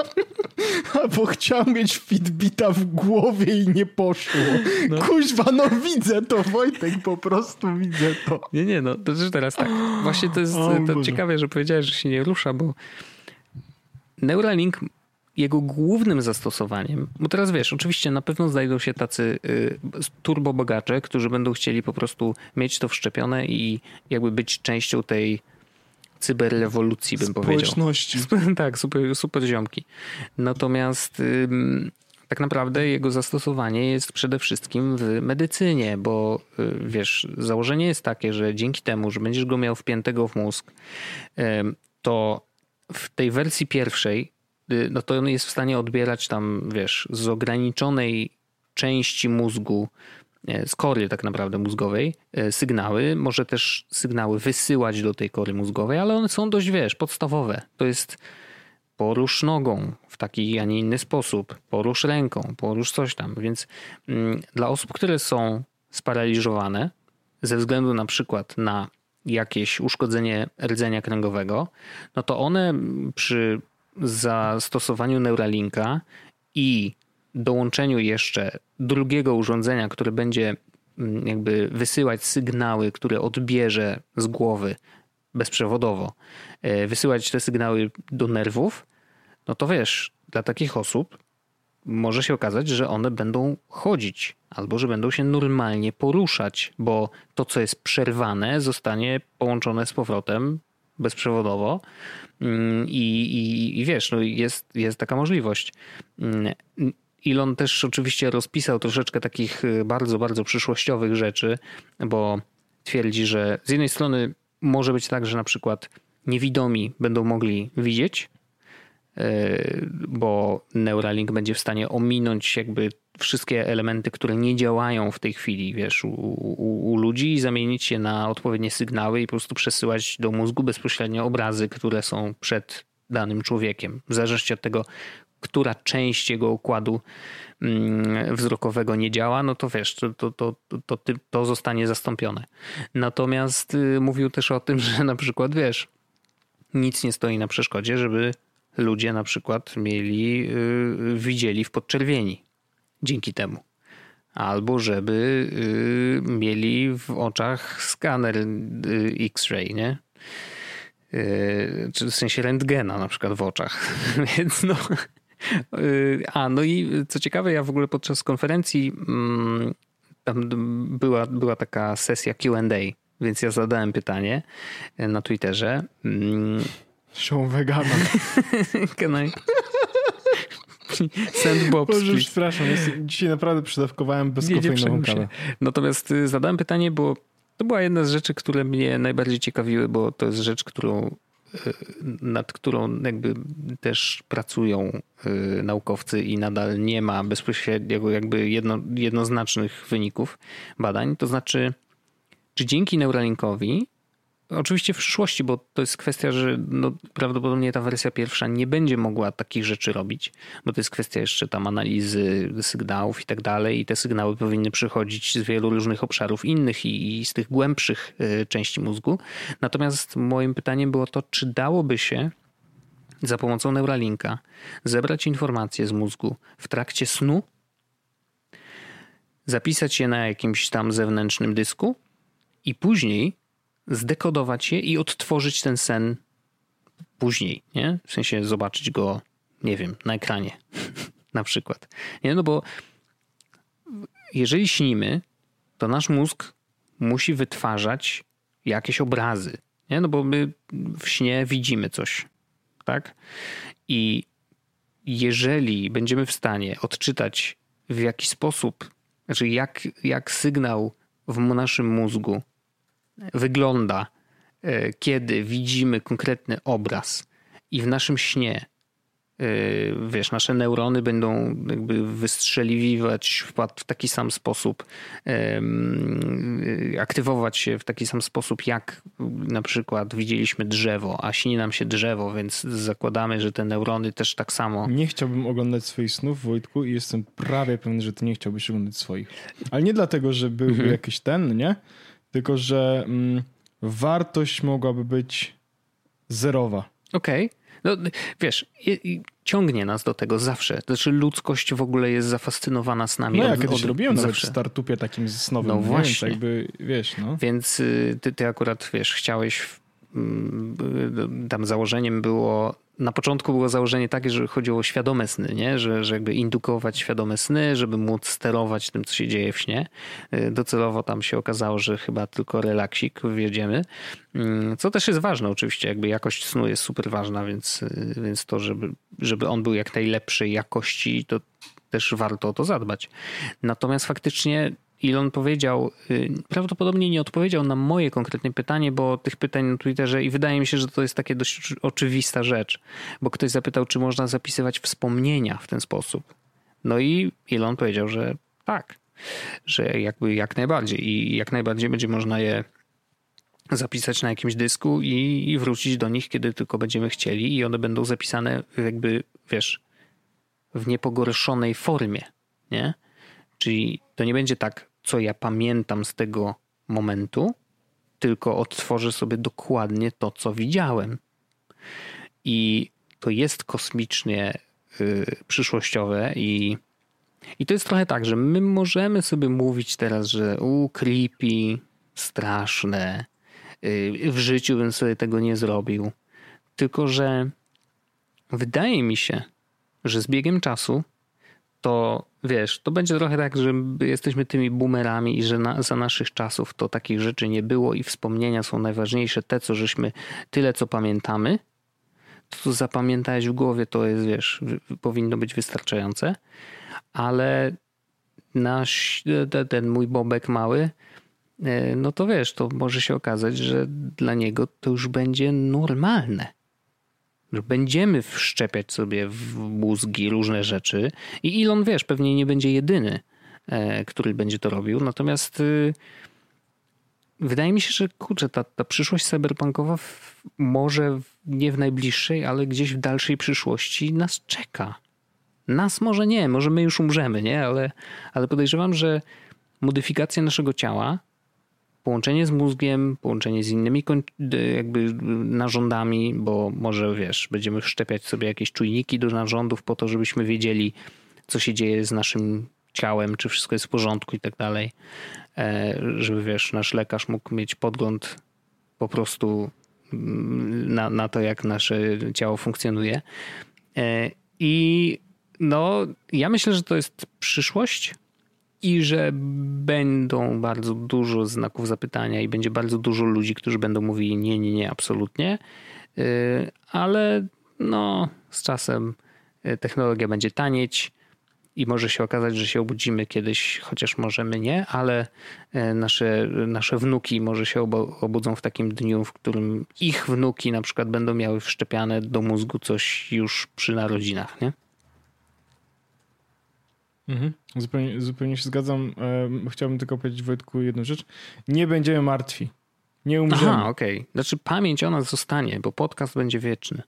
Bo chciał mieć Fitbita w głowie i nie poszło. No. Kuźwa, no widzę to, Wojtek, po prostu widzę to. Nie, nie, no to teraz tak. Właśnie to jest to ciekawe, że powiedziałeś, że się nie rusza, bo Neuralink jego głównym zastosowaniem, bo teraz wiesz, oczywiście na pewno znajdą się tacy y, turbobogacze, którzy będą chcieli po prostu mieć to wszczepione i jakby być częścią tej cyberrewolucji, bym powiedział. Społeczności. Tak, super, super ziomki. Natomiast tak naprawdę jego zastosowanie jest przede wszystkim w medycynie, bo y, wiesz, założenie jest takie, że dzięki temu, że będziesz go miał wpiętego w mózg, to w tej wersji pierwszej Y, no to on jest w stanie odbierać tam, wiesz, z ograniczonej części mózgu, e, z kory tak naprawdę mózgowej, e, sygnały. Może też sygnały wysyłać do tej kory mózgowej, ale one są dość, wiesz, podstawowe. To jest porusz nogą w taki, a nie inny sposób, porusz ręką, porusz coś tam. Więc mm, dla osób, które są sparaliżowane ze względu na przykład na jakieś uszkodzenie rdzenia kręgowego, no to one przy zastosowaniu Neuralinka i dołączeniu jeszcze drugiego urządzenia, które będzie mm, jakby wysyłać sygnały, które odbierze z głowy bezprzewodowo, e, wysyłać te sygnały do nerwów, no to wiesz, dla takich osób może się okazać, że one będą chodzić albo że będą się normalnie poruszać, bo to, co jest przerwane, zostanie połączone z powrotem bezprzewodowo Mm, I, i, i wiesz, no jest, jest taka możliwość. Mm, Elon też oczywiście rozpisał troszeczkę takich y, bardzo, bardzo przyszłościowych rzeczy, bo twierdzi, że z jednej strony może być tak, że na przykład niewidomi będą mogli widzieć, y, bo Neuralink będzie w stanie ominąć jakby wszystkie elementy, które nie działają w tej chwili, wiesz, u, u, u, ludzi i zamienić je na odpowiednie sygnały i po prostu przesyłać do mózgu bezpośrednio obrazy, które są przed danym człowiekiem. W zależności od tego, która część jego układu mm, wzrokowego nie działa, no to wiesz, to, to, to, to, to zostanie zastąpione. Natomiast y, mówił też o tym, że na przykład, wiesz, nic nie stoi na przeszkodzie, żeby ludzie na przykład mieli, y, widzieli w podczerwieni dzięki temu. Albo żeby y, mieli w oczach skaner y, X-ray, nie? Y, czy w sensie rentgena na przykład w oczach. Więc no. A, no i co ciekawe, ja w ogóle podczas konferencji mm, tam była, była taka sesja QA, więc ja zadałem pytanie na Twitterze. Show vegana. Can I, Sandbox. Boże, przepraszam, jest, dzisiaj naprawdę przydawkowałem bezkofeinową kawę. Natomiast y, zadałem pytanie, bo to była jedna z rzeczy, które mnie najbardziej ciekawiły, bo to jest rzecz, którą y, nad którą jakby też pracują y, naukowcy i nadal nie ma bezpośrednio jakby jedno, jednoznacznych wyników badań. To znaczy, czy dzięki Neuralinkowi Oczywiście w przyszłości, bo to jest kwestia, że no, prawdopodobnie ta wersja pierwsza nie będzie mogła takich rzeczy robić, bo to jest kwestia jeszcze tam analizy sygnałów i tak dalej i te sygnały powinny przychodzić z wielu różnych obszarów innych i, i z tych głębszych y, części mózgu. Natomiast moim pytaniem było to, czy dałoby się za pomocą Neuralinka zebrać informacje z mózgu w trakcie snu, zapisać je na jakimś tam zewnętrznym dysku i później zdekodować je i odtworzyć ten sen później, nie? W sensie zobaczyć go, nie wiem, na ekranie na przykład. Nie, no bo jeżeli śnimy, to nasz mózg musi wytwarzać jakieś obrazy, nie? No bo my w śnie widzimy coś, tak? I jeżeli będziemy w stanie odczytać w jaki sposób, znaczy jak, jak sygnał w naszym mózgu wygląda, e, kiedy widzimy konkretny obraz i w naszym śnie wiesz, nasze neurony będą jakby wystrzeliwać w taki sam sposób, aktywować się w taki sam sposób, jak na przykład widzieliśmy drzewo, a śni nam się drzewo, więc zakładamy, że te neurony też tak samo. Nie chciałbym oglądać swoich snów, Wojtku, i jestem prawie pewien, że ty nie chciałbyś oglądać swoich. Ale nie dlatego, że byłby mhm. jakiś ten, nie? Tylko, że mm, wartość mogłaby być zerowa. Okej. Okay. No, wiesz, ciągnie nas do tego zawsze. Znaczy ludzkość w ogóle jest zafascynowana z nami. No ja kiedyś od, robiłem zawsze. nawet w startupie takim z nowym. No właśnie. jakby, wiesz, no. Więc y, ty, ty akurat, wiesz, chciałeś mm, y, tam założeniem było na początku było założenie takie, że chodziło o świadome sny, nie? Że, że jakby indukować świadome sny, żeby móc sterować tym, co się dzieje w śnie. Y, docelowo tam się okazało, że chyba tylko relaksik wiedziemy. Mm, co też jest ważne oczywiście, jakby jakość snu jest super ważna, więc, y, więc to, żeby, żeby on był jak najlepszej jakości, to też warto o to zadbać. Natomiast faktycznie Elon powiedział, y, prawdopodobnie nie odpowiedział na moje konkretne pytanie, bo tych pytań na Twitterze i wydaje mi się, że to jest takie dość oczywista rzecz, bo ktoś zapytał, czy można zapisywać wspomnienia w ten sposób. No i Elon powiedział, że tak, że jakby jak najbardziej i jak najbardziej będzie można je zapisać na jakimś dysku i, i wrócić do nich, kiedy tylko będziemy chcieli i one będą zapisane jakby, wiesz, w niepogorszonej formie, nie? Czyli to nie będzie tak, co ja pamiętam z tego momentu, tylko odtworzę sobie dokładnie to, co widziałem. I to jest kosmicznie yy, przyszłościowe i, i to jest trochę tak, że my możemy sobie mówić teraz, że u creepy, straszne, yy, w życiu bym sobie tego nie zrobił. Tylko, że wydaje mi się, że z biegiem czasu to wiesz, to będzie trochę tak, że jesteśmy tymi boomerami i że na, za naszych czasów to takich rzeczy nie było i wspomnienia są najważniejsze, te co żeśmy, tyle co pamiętamy, to co zapamiętałeś w głowie to jest, wiesz, powinno być wystarczające, ale nasz, ten mój bobek mały, e, no to wiesz, to może się okazać, że dla niego to już będzie normalne że będziemy wszczepiać sobie w mózgi różne rzeczy i Elon, wiesz, pewnie nie będzie jedyny, e, który będzie to robił, natomiast y, wydaje mi się, że kurczę, ta, ta przyszłość cyberpunkowa w, może nie w najbliższej, ale gdzieś w dalszej przyszłości nas czeka. Nas może nie, może my już umrzemy, nie? Ale, ale podejrzewam, że modyfikacja naszego ciała połączenie z mózgiem, połączenie z innymi jakby narządami, bo może wiesz, będziemy wszczepiać sobie jakieś czujniki do narządów po to, żebyśmy wiedzieli, co się dzieje z naszym ciałem, czy wszystko jest w porządku i tak dalej. E, żeby wiesz, nasz lekarz mógł mieć podgląd po prostu mm, na, na to, jak nasze ciało funkcjonuje. E, I no, ja myślę, że to jest przyszłość i że będą bardzo dużo znaków zapytania i będzie bardzo dużo ludzi, którzy będą mówili nie, nie, nie, absolutnie, y, ale no z czasem y, technologia będzie tanieć i może się okazać, że się obudzimy kiedyś, chociaż możemy nie, ale y, nasze, nasze wnuki może się obudzą w takim dniu, w którym ich wnuki na przykład będą miały wszczepiane do mózgu coś już przy narodzinach, nie? Mhm. Zupełnie, zupełnie się zgadzam. E, chciałbym tylko powiedzieć Wojtku jedną rzecz. Nie będziemy martwi. Nie umrzemy. Aha, okej. Okay. Znaczy pamięć o nas zostanie, bo podcast będzie wieczny.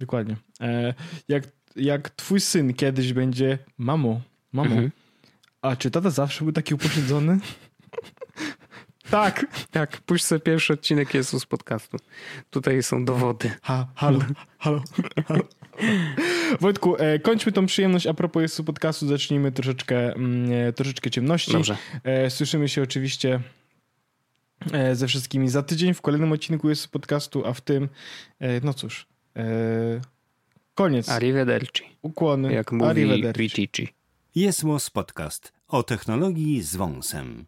Dokładnie. E, jak, jak twój syn kiedyś będzie mamo, mamo, mhm. a czy tata zawsze był taki upośledzony? tak. Tak, puść sobie pierwszy odcinek Jezus podcastu. Tutaj są dowody. Ha, halo, halo, halo. Wojtku, e, kończmy tą przyjemność. A propos jest podcastu, zacznijmy troszeczkę, mm, e, troszeczkę ciemności. Dobrze. E, słyszymy się oczywiście ze wszystkimi za tydzień w kolejnym odcinku jest podcastu, a w tym, no cóż, koniec. Arrivederci. Ukłony. Jak mówi Arrivederci. Jest Podcast o technologii z wąsem.